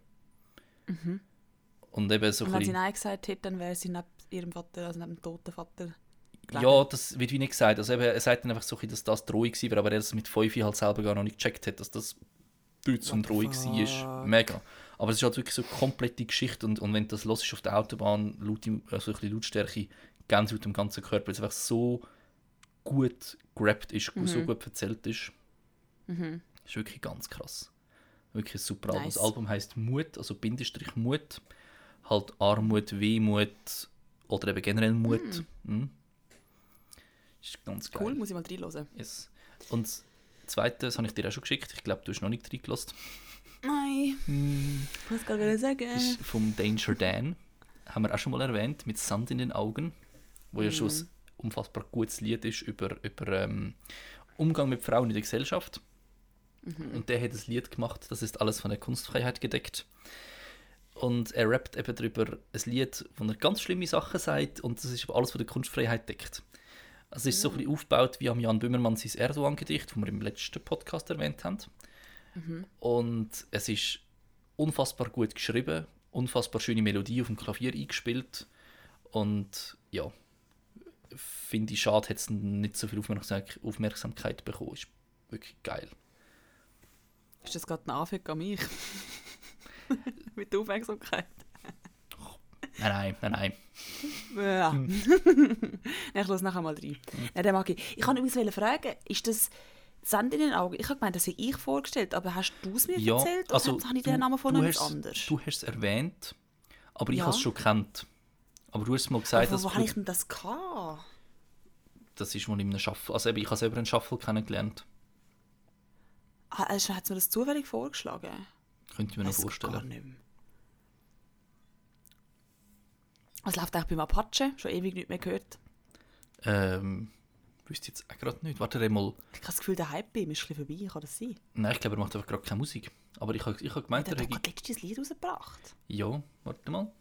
Und eben so Und wenn sie bisschen, Nein gesagt hätte, dann wäre sie neben ihrem Vater, also neben dem toten Vater. ja, das wird wie nicht gesagt. Also eben, er sagt dann einfach so, ein bisschen, dass das Drohung war, aber er das mit 5 halt selber gar noch nicht gecheckt hat, dass das dort What the Drohung war. Mega. Aber es ist halt wirklich so eine komplette Geschichte und, und wenn du das hörst auf der Autobahn, laut, also ein bisschen Lautstärke, Gänsehaut im ganzen Körper, es einfach so gut gerappt ist, so gut erzählt ist. Mhm. ist wirklich ganz krass. Wirklich ein super Album. Nice. Das Album heißt Mut, also Bindestrich Mut. Halt Armut, Wehmut oder eben generell Mut. Mhm. Ist ganz geil. Cool, muss ich mal reinhören. Yes. Und das zweite, das habe ich dir auch schon geschickt. Ich glaube, du hast noch nicht reingelassen. Nein, ich muss gerade sagen. ist vom Danger Dan. Haben wir auch schon mal erwähnt, mit Sand in den Augen. Wo ja schon ein unfassbar gutes Lied ist über, über ähm, Umgang mit Frauen in der Gesellschaft. Und der hat ein Lied gemacht, das ist alles von der Kunstfreiheit gedeckt. Und er rappt eben darüber ein Lied, wo er ganz schlimme Sachen sagt und das ist alles von der Kunstfreiheit deckt. Also es ist so ein bisschen aufgebaut wie am Jan Böhmermann sein Erdogan-Gedicht, das wir im letzten Podcast erwähnt haben. Und es ist unfassbar gut geschrieben, unfassbar schöne Melodie auf dem Klavier eingespielt. Und ja, finde ich schade, hat es nicht so viel Aufmerksam- Aufmerksamkeit bekommen. Ist wirklich geil. Ist das gerade ein Anfang an mich? Mit der Aufmerksamkeit. Nein, nein, nein, nein. Ja. Hm. Nein, ich lasse nachher mal rein. Nein, den mag ich. Ich kann übrigens fragen, ist das Sand in den Augen? Ich habe gemeint, das habe ich vorgestellt, aber hast du es mir Ja, erzählt? also oder habe ich den Namen von du hast- anders? Du hast es erwähnt, aber ich Ja. habe es schon gekannt. Aber du hast mal gesagt, aber dass wo habe ich denn das gehabt? das ist mal in einem Shuffle. Also eben, ich habe selber einen Shuffle kennengelernt. Ah, also hat mir das zufällig vorgeschlagen? Könnte ich mir noch Weiss Gar vorstellen. nicht mehr. Was läuft eigentlich beim Apache? Schon ewig nicht mehr gehört. Ähm, wüsste jetzt auch gerade nicht. Warte mal. Ich habe das Gefühl, der Hype bei ihm ist ein bisschen vorbei. Kann das sein? Nein, ich glaube, er macht einfach gerade keine Musik. Aber ich habe ich hab gemeint, er hat hätte... gerade letztes Lied rausgebracht. Ja, warte mal.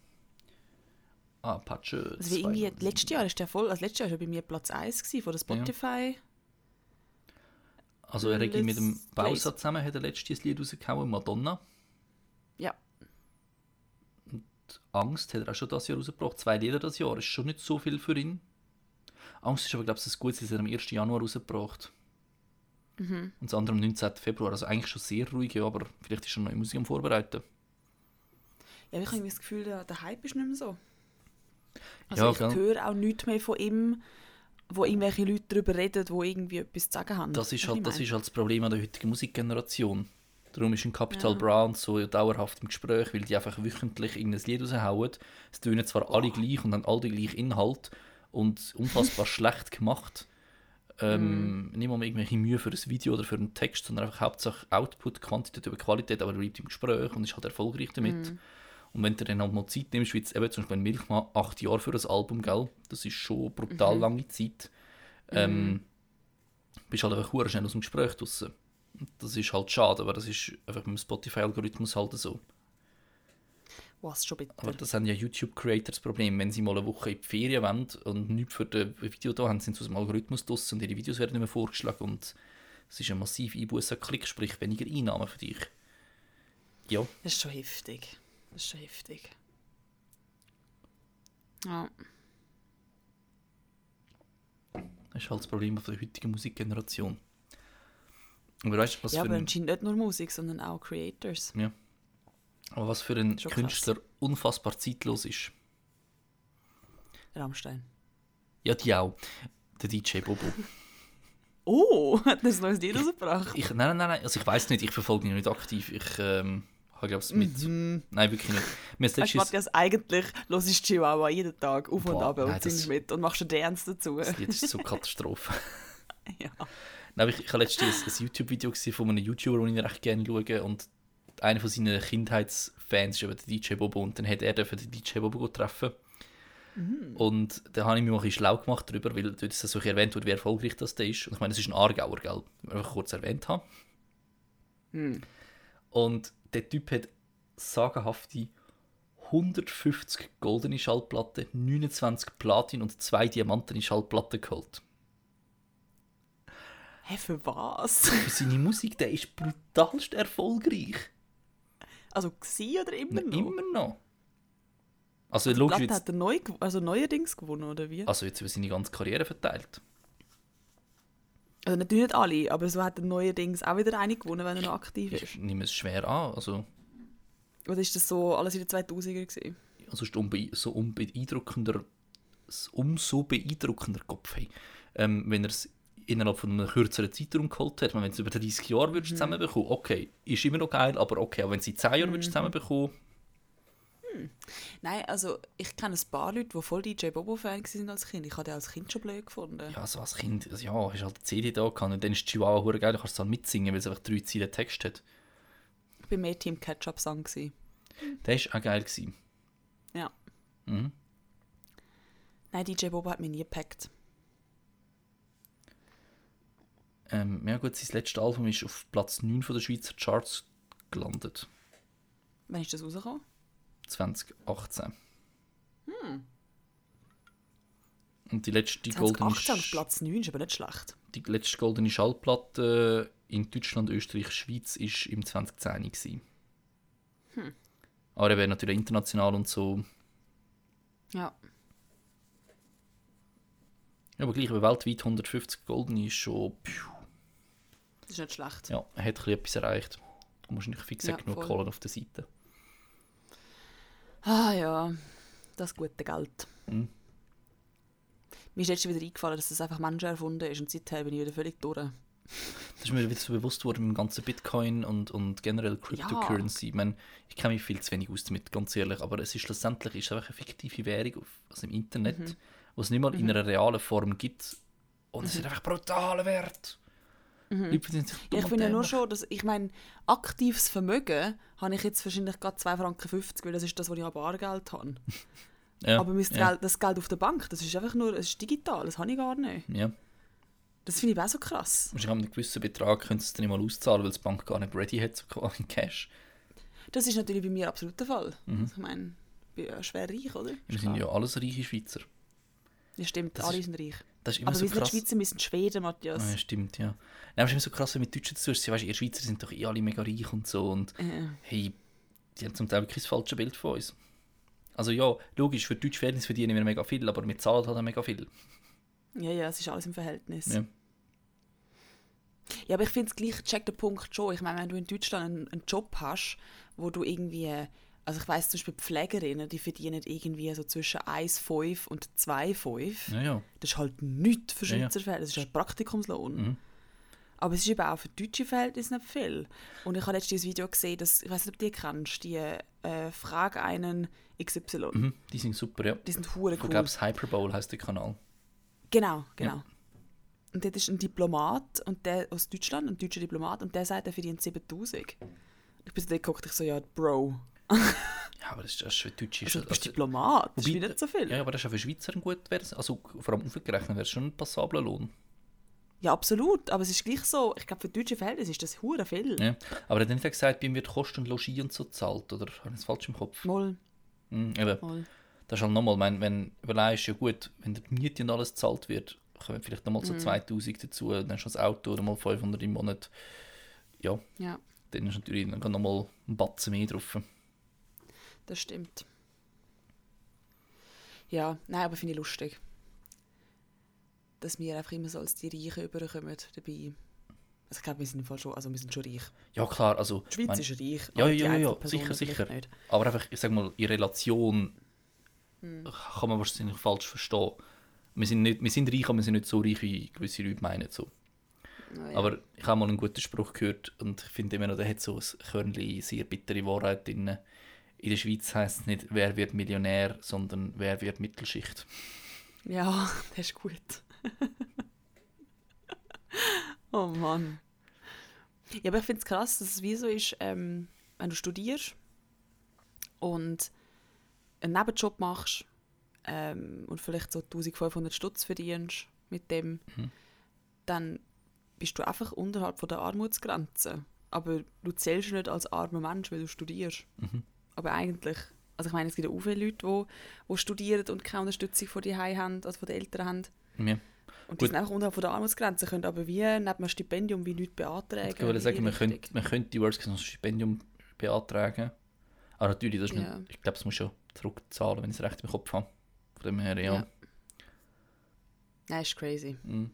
Ah, Apache. Also wie irgendwie, 207. letztes Jahr ist der voll, also letztes Jahr war bei mir Platz 1 gewesen, von der Spotify. Also er hat mit dem Let's Bowser zusammen hat er letztes Lied rausgehauen, Madonna. Ja. Angst hat er auch schon das Jahr rausgebracht. Zwei Lieder das Jahr, ist schon nicht so viel für ihn. Angst ist aber, glaube ich, ein gutes, das er am 1. Januar rausgebracht. Mhm. Und das andere am 19. Februar. Also eigentlich schon sehr ruhig, ja, aber vielleicht ist er noch neue Musik am Vorbereiten. Ja, ich habe das Gefühl, der Hype ist nicht mehr so. Also Ja, ich gell. höre auch nichts mehr von ihm, wo irgendwelche Leute darüber reden, die irgendwie etwas zu sagen haben. Das ist, halt, das ist halt das Problem an der heutigen Musikgeneration. Darum ist ein Capital Ja. Bra und so dauerhaft im Gespräch, weil die einfach wöchentlich irgendein Lied raushauen. Es tönen zwar alle gleich und haben alle den gleichen Inhalt und unfassbar schlecht gemacht. Ähm, Nicht mal irgendwelche Mühe für ein Video oder für einen Text, sondern einfach Hauptsache Output, Quantität über Qualität, aber er bleibt im Gespräch und ist halt erfolgreich damit. Und wenn du dann halt mal Zeit nimmst, wie jetzt eben zum Beispiel Milchmann, acht Jahre für ein Album, gell? das ist schon brutal lange Zeit, ähm, bist halt einfach schnell aus dem Gespräch draussen. Das ist halt schade, aber das ist einfach mit dem Spotify-Algorithmus halt so. Was schon bitter. Aber das haben ja YouTube-Creator das Problem, wenn sie mal eine Woche in die Ferien wollen und nichts für das Video da haben, sind sie aus dem Algorithmus draussen und ihre Videos werden nicht mehr vorgeschlagen und es ist ein massiv Einbuß an Klick, sprich weniger Einnahmen für dich. Ja, Das ist schon heftig. Das ist schon heftig. Ja. das ist halt das Problem der heutigen Musikgeneration. Aber weißt du, was ja, für aber ein, anscheinend nicht nur Musik, sondern auch Creators. aber was für ein Schon krass. Künstler unfassbar zeitlos ist? Rammstein. Ja, die auch. Der DJ Bobo. Oh, hat er ein neues Lied rausgebracht? Ich, nein, nein, nein, also ich weiß nicht, ich verfolge ihn nicht aktiv. Ich ähm, habe, glaube ich, mit. Mhm. Nein, wirklich nicht. Mir ist letztens, Matthias, eigentlich hörst du Chihuahua jeden Tag auf und Boah, ab und nein, das- singst mit und machst einen Dance dazu. das Lied ist so Katastrophe. ja. Nein, ich, ich habe letztens ein, ein YouTube-Video gesehen von einem YouTuber, den ich recht gerne schaue. Und einer von seinen Kindheitsfans ist eben der DJ Bobo. Und dann hat er dürfen den DJ Bobo treffen. Und da habe ich mich mal ein bisschen schlau gemacht darüber, weil dort ist so erwähnt wurde, wie erfolgreich das ist. Und ich meine, das ist ein Aargauer, gell? Ich einfach kurz erwähnt haben. Und der Typ hat sagenhafte 150 goldene Schallplatten, 29 Platin und zwei diamantene Schallplatten geholt. Hä, für was? Für seine Musik, der ist brutalst erfolgreich. Also gsi oder immer noch? Immer noch. Also Die logisch jetzt, hat er neu, also neuerdings gewonnen, oder wie? also jetzt über seine ganze Karriere verteilt. Also natürlich nicht alle, aber so hat er neuerdings auch wieder eine gewonnen, wenn er noch aktiv ist. Ich nehme es schwer an. Also, Oder ist das so alles in den 2000er gewesen? also ist umbe so unbeeindruckender, umso beeindruckender Kopf, hey. ähm, wenn er es innerhalb von einem kürzeren Zeitraum geholt hat. Wenn du es über 30 Jahre würdest zusammenbekommen, okay, ist immer noch geil, aber okay, auch wenn sie 10 Jahre würdest zusammenbekommen, Nein, also ich kenne ein paar Leute, die voll DJ Bobo-Fan waren als Kind. Ich habe den als Kind schon blöd gefunden. ja, so als Kind, also, ja, hast halt eine CD da gehabt und dann ist Chihuahua hure geil, du kannst es dann mitsingen, weil es einfach drei Zeilen Text hat. Ich war mehr Team Ketchup-Song. Der war auch geil. Gewesen. Ja. Mhm. Nein, DJ Bobo hat mich nie gepackt. Ähm, ja gut, sein letztes Album ist auf Platz 9 von der Schweizer Charts gelandet. Wann ist das rausgekommen? 2018. Und die letzte, goldene, 2018 auf Sch- Platz 9 ist aber nicht schlecht. die letzte goldene Schallplatte in Deutschland, Österreich, Schweiz ist im 2010 gewesen. Aber er wäre natürlich international und so. Ja. Ja, aber gleich, aber weltweit 150 goldene ist schon. Piu, Das ist nicht schlecht. ja, er hat ein bisschen etwas erreicht. Und wahrscheinlich fix Ja, genug voll. Kohlen auf der Seite. Ah ja, das gute Geld. Mhm. Mir ist letztens wieder eingefallen, dass das einfach Menschen erfunden ist und seither bin ich wieder völlig durch. Das ist mir wieder so bewusst worden mit dem ganzen Bitcoin und, und generell Cryptocurrency. Ich, meine, ich kenne mich viel zu wenig aus damit, ganz ehrlich, aber es ist schlussendlich ist einfach eine fiktive Währung auf, also im Internet, Mhm. was es nicht mal in einer realen Form gibt. Und es ist einfach brutaler Wert. Leute verdienen sich dumm Mhm. Ich und finde ja nur schon, dass ich meine, aktives Vermögen habe ich jetzt wahrscheinlich gerade 2,50 Franken, weil das ist das, was ich an Bargeld habe. Ja, Aber mein ja, Geld, das Geld auf der Bank, das ist einfach nur, es ist digital, das habe ich gar nicht. Ja. Das finde ich auch so krass. Wahrscheinlich haben einen gewissen Betrag können sie es dann nicht mal auszahlen, weil die Bank gar nicht ready hat, so in Cash. Das ist natürlich bei mir absolut der Fall. Also ich meine, ich bin ja schwer reich, oder? Wir sind ja alles reiche Schweizer. Ja, stimmt, Das alle ist- sind reich. Das ist immer Aber so wir sind krass. Schweizer, wir sind Schweden, Matthias. Ja, stimmt, ja. Nein, aber es ist immer so krass, wenn du mit Deutschen zu. Weißt, ihr Schweizer sind doch eh alle mega reich und so. Und Ja. hey, die haben zum Teil wirklich das falsche Bild von uns. Also ja, logisch, für deutsche Verhältnisse verdienen wir mega viel, aber wir zahlen halt auch mega viel. ja, ja, es ist alles im Verhältnis. Ja. Ja, aber ich finde es gleich, check den Punkt schon. Ich meine, wenn du in Deutschland einen, einen Job hast, wo du irgendwie, also ich weiß zum Beispiel Pflegerinnen, die verdienen irgendwie so zwischen 1,5 und 2,5. Ja, ja. Das ist halt nichts für Ja, ja. Schweizer Verhältnisse, das ist ein Praktikumslohn. Mhm. Aber es ist eben auch für deutsche Verhältnisse nicht viel. Und ich habe letztens ein Video gesehen, dass, ich weiß nicht, ob du die kennst, die äh, Frage einen XY. Mhm, die sind super, ja. Die sind hure Ich cool. glaube, Hyperbowl heißt der Kanal. Genau, genau. Und dort ist ein Diplomat und der aus Deutschland, ein deutscher Diplomat, und der sagt, er verdient 7000. Ich bin so geguckt, ich so, ja, Bro. Ja, aber das ist, das ist für Deutsche. Also, du bist also, Diplomat, das ist wobei- nicht so viel. ja, aber das ist auch für Schweizer ein gut wäre Also vor allem aufgerechnet wäre es schon ein passabler Lohn. Ja, absolut. Aber es ist gleich so, ich glaube, für deutsche Verhältnisse ist das hure viel. Ja. Aber er hat nicht gesagt, bei ihm wird Kosten und Logis und so zahlt, oder? Habe ich das falsch im Kopf? Moll, Mhm, eben. moll. Das ist halt nochmal, wenn, wenn überlegst, ja gut, wenn die Miete und alles gezahlt wird, kommen vielleicht nochmal so 2000 dazu, dann hast du das Auto nochmal 500 im Monat. Ja, Ja, dann ist natürlich nochmal ein Batzen mehr drauf. Das stimmt. Ja, nein, aber finde ich lustig. Dass wir einfach immer so als die Reichen überkommen dabei. Also ich glaube, wir sind Fall schon, also wir sind schon reich. Ja klar, also... Die Schweiz mein- ist reich. Ja, ja, ja, ja, sicher, sicher. Aber einfach, ich sag mal, in Relation Hm. kann man wahrscheinlich falsch verstehen. Wir sind, nicht, wir sind reich, aber wir sind nicht so reich, wie gewisse Leute meinen. So. Ah, ja. Aber ich habe mal einen guten Spruch gehört und ich finde immer noch, der hat so ein Körnchen sehr bittere Wahrheit drin. In der Schweiz heisst es nicht, wer wird Millionär, sondern wer wird Mittelschicht. Ja, das ist gut. oh Mann. Ja, aber ich finde es krass, dass es wie so ist, ähm, wenn du studierst und einen Nebenjob machst ähm, und vielleicht so 1500 Stutz verdienst mit dem, Mhm. dann bist du einfach unterhalb von der Armutsgrenze. Aber du zählst nicht als armer Mensch, weil du studierst. Mhm. Aber eigentlich, also ich meine, es gibt auch viele Leute, die, die studieren und keine Unterstützung von die haben, also von den Eltern haben. Ja. Und Gut. die sind einfach unterhalb von der Armutsgrenze, können aber wie neben einem Stipendium wie nichts beantragen. Ich würde sagen, man könnte, man könnte die noch ein Stipendium beantragen. Aber natürlich, das ist Ja. nicht, ich glaube, das muss schon zurückzahlen, wenn ich es recht im Kopf habe. Von dem her, ja. Ja. Nein, ist crazy. Mhm.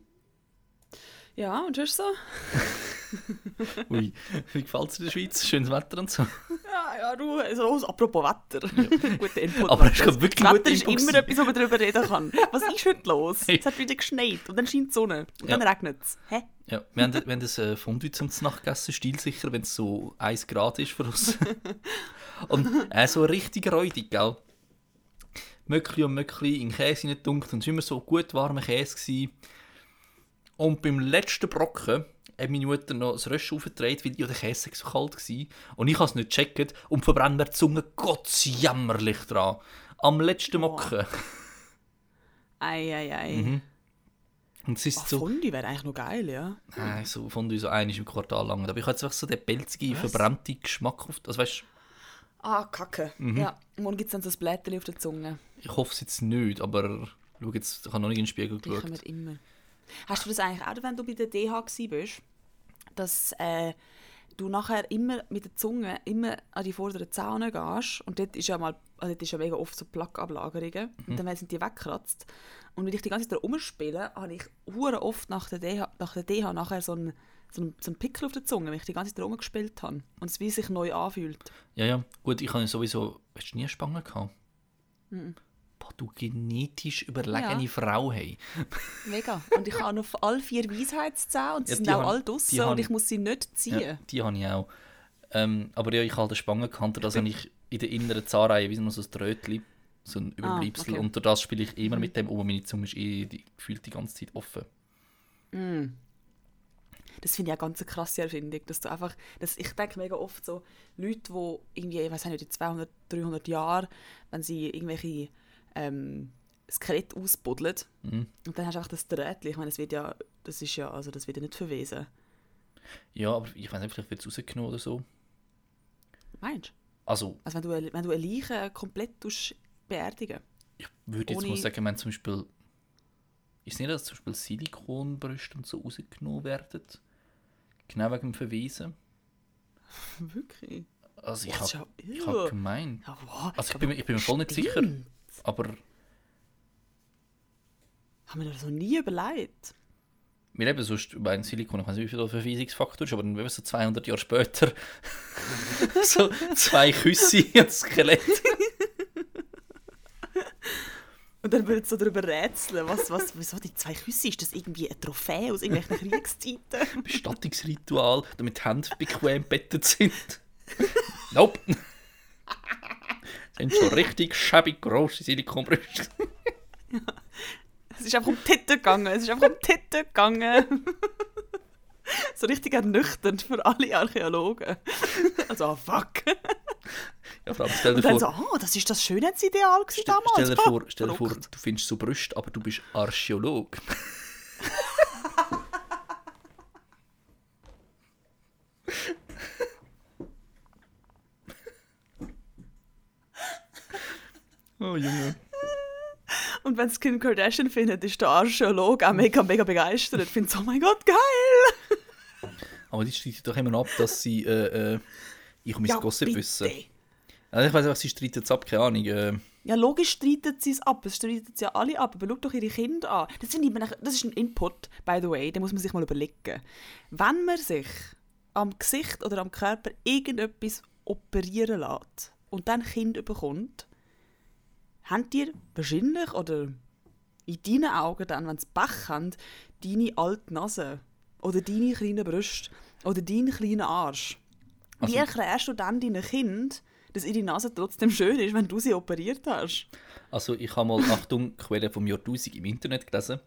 Ja, und sonst so? Ui, wie gefällt es in der Schweiz? Schönes Wetter und so. Ja, ja, du, also, apropos Wetter. Guter Input. Aber es ist wirklich Wetter ist Input immer etwas, wo man darüber reden kann. Was ist heute los? Hey. Es hat wieder geschneit und dann scheint die Sonne und Ja. dann regnet es. Hä? Ja, wir haben, wir haben das äh, Fondue zum Nacht gegessen, stilsicher, wenn es so 1 Grad ist für uns. und äh, so richtig räudig, gell? Möckli und Möckli in Käse hineingedunkt und es war immer so gut warmer Käse. Gewesen. Und beim letzten Brocken meine Mutter noch das Rösch aufgedreht, weil ja, der Käse so kalt war. Und ich habe es nicht gecheckt und verbrennt mir die Zunge gottsjämmerlich dran. Am letzten Oh. Mocken. Ei, ei, ei. Mhm. Und es ist Ach, so... Fondue wäre eigentlich noch geil, ja. Nein, so Fondue so einmal im Quartal lang. Aber ich habe jetzt einfach so den pelzige, Was? verbrannte Geschmack auf... Also weißt Ah, Kacke. Mhm. Ja, und dann gibt es dann so ein Blättchen auf der Zunge. ich hoffe es jetzt nicht, aber schau jetzt, ich habe noch nicht in den Spiegel geschaut. immer. Hast du das eigentlich auch, wenn du bei der DH warst, bist, dass äh, du nachher immer mit der Zunge immer an die vorderen Zähne gehst und dort ist ja mal, also dort ist ja mega oft so Plaqueablagerungen und dann sind die weggekratzt und wenn ich die ganze Zeit rumspiele, habe ich hure oft nach der DH, nach der DH nachher so einen, so, einen, so einen Pickel auf der Zunge, wenn ich die ganze Zeit da rumgespielt habe und es wie sich neu anfühlt. Ja, ja, gut, ich habe sowieso... Hast du nie eine Spange gehabt? Mhm. Boah, du genetisch überlegene Ja. Frau, hey. Mega. Und ich habe noch alle vier Weisheitszähne und sie Ja, sind auch haben- alle draussen haben- und ich muss sie nicht ziehen. Ja, die habe ich auch. Ähm, aber ja, ich habe eine Spange gehabt, das habe ich in der inneren Zahnreihe, wie so ein Trötchen, so ein Überbleibsel. okay. Und durch das spiele ich immer mit dem um, meine Zunge ist eh die, gefühlt die ganze Zeit offen. Mm. Das finde ich auch ganz eine krasse Erfindung, dass du einfach, dass ich denke mega oft so, Leute, die irgendwie, ich weiß nicht, in 200, 300 Jahren, wenn sie irgendwelche ähm, Skelett ausbuddeln Mhm. und dann hast du einfach das Drähtchen, ich meine, das wird ja, das ist ja, also das wird ja nicht verwesen. Ja, aber ich weiß nicht, vielleicht wird es rausgenommen oder so. Meinst du? Also, Also wenn du, wenn du eine Leiche komplett beerdigen ich würde jetzt Ohne- mal sagen, wenn zum Beispiel. Ist nicht, dass zum Beispiel Silikonbrüste und so rausgenommen werden? Genau wegen dem Verwesen? Wirklich? Also, ich das ist habe hab gemeint. Ja, wow. Also, ich bin, ich bin mir voll nicht sicher. Stimmt. Aber Haben wir das noch nie überlegt? wir leben sonst über ein Silikon, ich weiß nicht, wie viel der Verwesungsfaktor ist, aber dann wenn wir so 200 Jahre später so zwei Küsse und Skelett. Und dann würden sie so darüber rätseln, was, was, wieso die zwei Küsse, ist das irgendwie eine Trophäe aus irgendwelchen Kriegszeiten? Bestattungsritual, damit die Hände bequem bettet sind. nope. Sind so richtig schäbig grosse Silikonbrüste. Es ist einfach um Titten gegangen. Es ist einfach um Titten gegangen. so richtig ernüchternd für alle Archäologen. Also, oh, fuck. Ja, vor allem stell dir vor, so, oh, das ist das Schönheitsideal damals. stell dir vor, stell dir vor, du findest so Brüste, aber du bist Archäolog. Und wenn es Kim Kardashian findet, ist der Archäolog auch mega, mega begeistert. Findet so, oh mein Gott, geil! Aber die streiten doch immer ab, dass sie äh, äh, ich und mein Gossip bitte. wissen. Also ich weiß einfach, sie streiten es ab, keine Ahnung. Äh, Ja, logisch streiten sie es ab. Es streiten sie ja alle ab. Aber schau doch ihre Kinder an. Das, finde ich, mir- das ist ein Input, by the way. Den muss man sich mal überlegen. Wenn man sich am Gesicht oder am Körper irgendetwas operieren lässt und dann Kind bekommt, haben dir wahrscheinlich oder in deinen Augen dann, wenn sie Pech haben, deine alte Nase oder deine kleinen Brüste oder deinen kleinen Arsch. Wie Also- erklärst du dann deinen Kind, dass ihre Nase trotzdem schön ist, wenn du sie operiert hast? also ich habe mal, Achtung, Quelle vom Jahrtausend im Internet gelesen.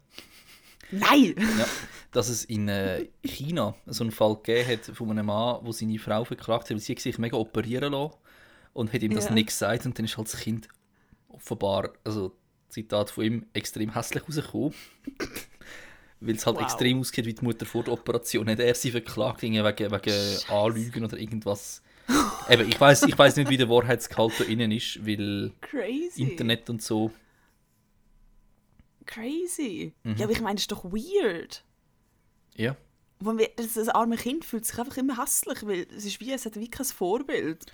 Nein! Ja, dass es in äh, China so einen Fall gegeben hat von einem Mann, wo seine Frau verklagt hat, weil sie sich mega operieren lassen und hat ihm das Ja. nicht gesagt und dann ist halt das Kind offenbar, also Zitat von ihm, extrem hässlich rausgekommen. weil es halt Wow. extrem ausgeht wie die Mutter vor der Operation. Hat er sie verklagt wegen, wegen Anlügen oder irgendwas. Eben, ich weiß ich nicht, wie der Wahrheitsgehalt da innen ist, weil Crazy. Internet und so. Crazy. Mhm. Ja, aber ich meine, das ist doch weird. Ja. Wenn wir, das, das arme Kind fühlt sich einfach immer hässlich, weil es ist wie, es hat wie kein Vorbild.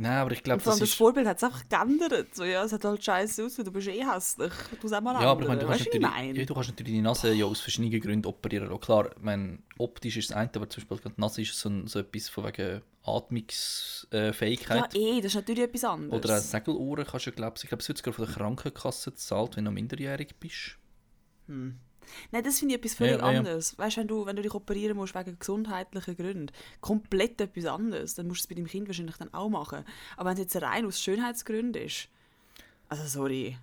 Nein, aber ich glaube, das das ist. Vorbild hat es einfach geändert. So, ja, es hat halt scheiße aus, du bist eh hässlich. Du auch mal Ja, aber ich meine, du, kannst natürlich, meine? ja, du kannst natürlich die Nase ja aus verschiedenen Gründen operieren. lassen. Klar, ich meine, optisch ist das eine, aber zum Beispiel die Nase ist so, ein, so etwas von wegen Atmungsfähigkeit. Ja, eh, das ist natürlich etwas anderes. Oder auch Segelohren kannst du, glaube ich, ich glaube, es wird sogar von der Krankenkasse gezahlt, wenn du minderjährig bist. Nein, das finde ich etwas völlig Ja, ja, ja. anderes. Weißt du, wenn du, wenn du dich operieren musst wegen gesundheitlichen Gründen, komplett etwas anderes, dann musst du es bei deinem Kind wahrscheinlich dann auch machen. Aber wenn es jetzt rein aus Schönheitsgründen ist, also sorry,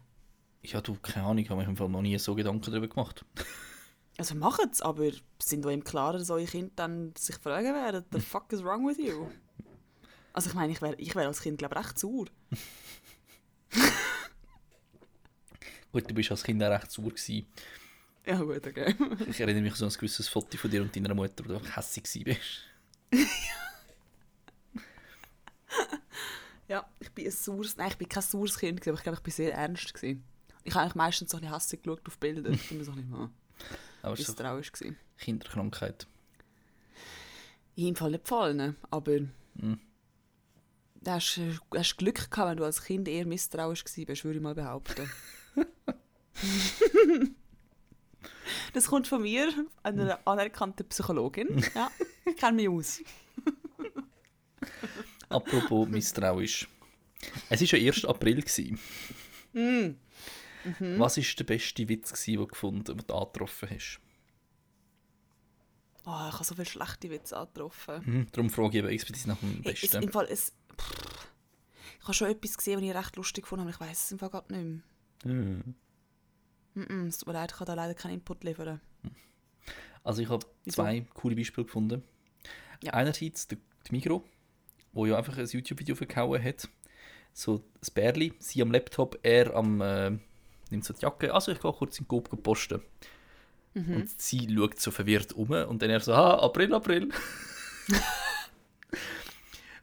Ja, du, keine Ahnung, ich habe mich im Fall noch nie so Gedanken darüber gemacht. also macht es, aber sind doch im Klaren, dass eure Kinder dann sich fragen werden, the fuck is wrong with you? Also ich meine, ich wäre ich wär als Kind, glaube ich, recht sauer. Gut, du bist als Kind auch recht sauer gewesen. Ja gut, okay. Ich erinnere mich so an ein gewisses Foto von dir und deiner Mutter, wo du einfach hässlich warst. Ja, ich bin ein saures, nein, ich bin kein saures Kind, aber ich glaube, ich bin sehr ernst. Gewesen. Ich habe eigentlich meistens so ein bisschen hässlich geschaut auf Bilder. Ich bin so ein bisschen hm, Aber so misstrauisch gewesen. Kinderkrankheit. In jedem Fall nicht gefallen, aber Mhm. da hast du hast Glück gehabt, wenn du als Kind eher misstrauisch gewesen bist, würde ich mal behaupten. das kommt von mir, einer anerkannten Psychologin. Ja, ich kenne mich aus. Apropos misstrauisch. Es war ja 1. April. gewesen. Mhm. Was war der beste Witz, den du gefunden den du angetroffen hast? Oh, ich habe so viele schlechte Witze angetroffen. Mhm. Darum frage ich eben explizit nach dem besten. im Fall, es, pff, ich habe schon etwas gesehen, was ich recht lustig habe, aber ich weiß es im Fall gerade nicht mehr. Mhm. Mm-mm, es tut mir leid, ich kann da leider keinen Input liefern. Also ich habe zwei coole Beispiele gefunden. Ja. Einerseits der, die Migro, wo ja einfach ein YouTube-Video verkauen hat. So das Bärli, sie am Laptop, er am äh, nimmt so die Jacke. Also ich gehe kurz in den Coop posten. Mhm. Und sie schaut so verwirrt um und dann er so, ah, April, April.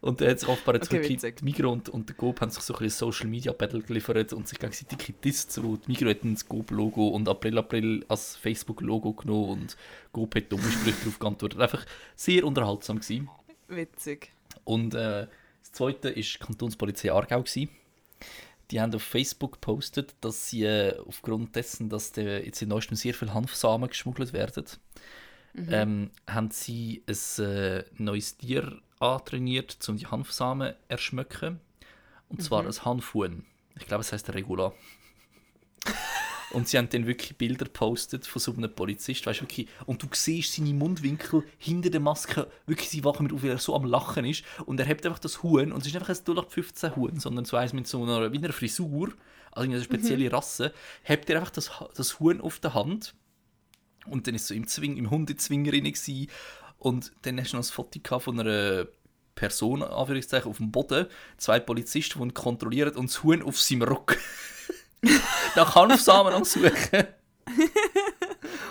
und dann hat sich offenbar Okay, witzig. die Migro und, und der Coop haben sich so ein Social Media Battle geliefert und sich gegenseitig gedisst. So, die Migro hat ein Coop-Logo und April, April als Facebook-Logo genommen und Coop hat dumme Sprüche darauf geantwortet. Einfach sehr unterhaltsam gewesen. Witzig. Und äh, das zweite war die Kantonspolizei Aargau. Gewesen. Die haben auf Facebook gepostet, dass sie äh, aufgrund dessen, dass der, jetzt in neuestem sehr viel Hanfsamen geschmuggelt werden, ähm, haben sie ein äh, neues Tier antrainiert, um die Hanfsamen zu erschmecken. Und zwar ein Hanfhuhn. Ich glaube, es heißt Regula. Und sie haben dann wirklich Bilder gepostet von so einem Polizist, weißt, wirklich, und du siehst seine Mundwinkel hinter der Maske, wirklich sie wachen mit auf, wie er so am Lachen ist. Und er hebt einfach das Huhn, und es ist einfach ein 0815 Huhn, sondern so eins mit so einer, wie einer Frisur, also eine spezielle Rasse, hebt er einfach das, das Huhn auf der Hand. Und dann ist so im, Zwing, im Hundezwinger gewesen. Und dann hast du noch ein Foto von einer Person, Anführungszeichen, auf dem Boden, zwei Polizisten, die ihn kontrollieren und das Huhn auf seinem Rücken. da Kampfsamen suchen.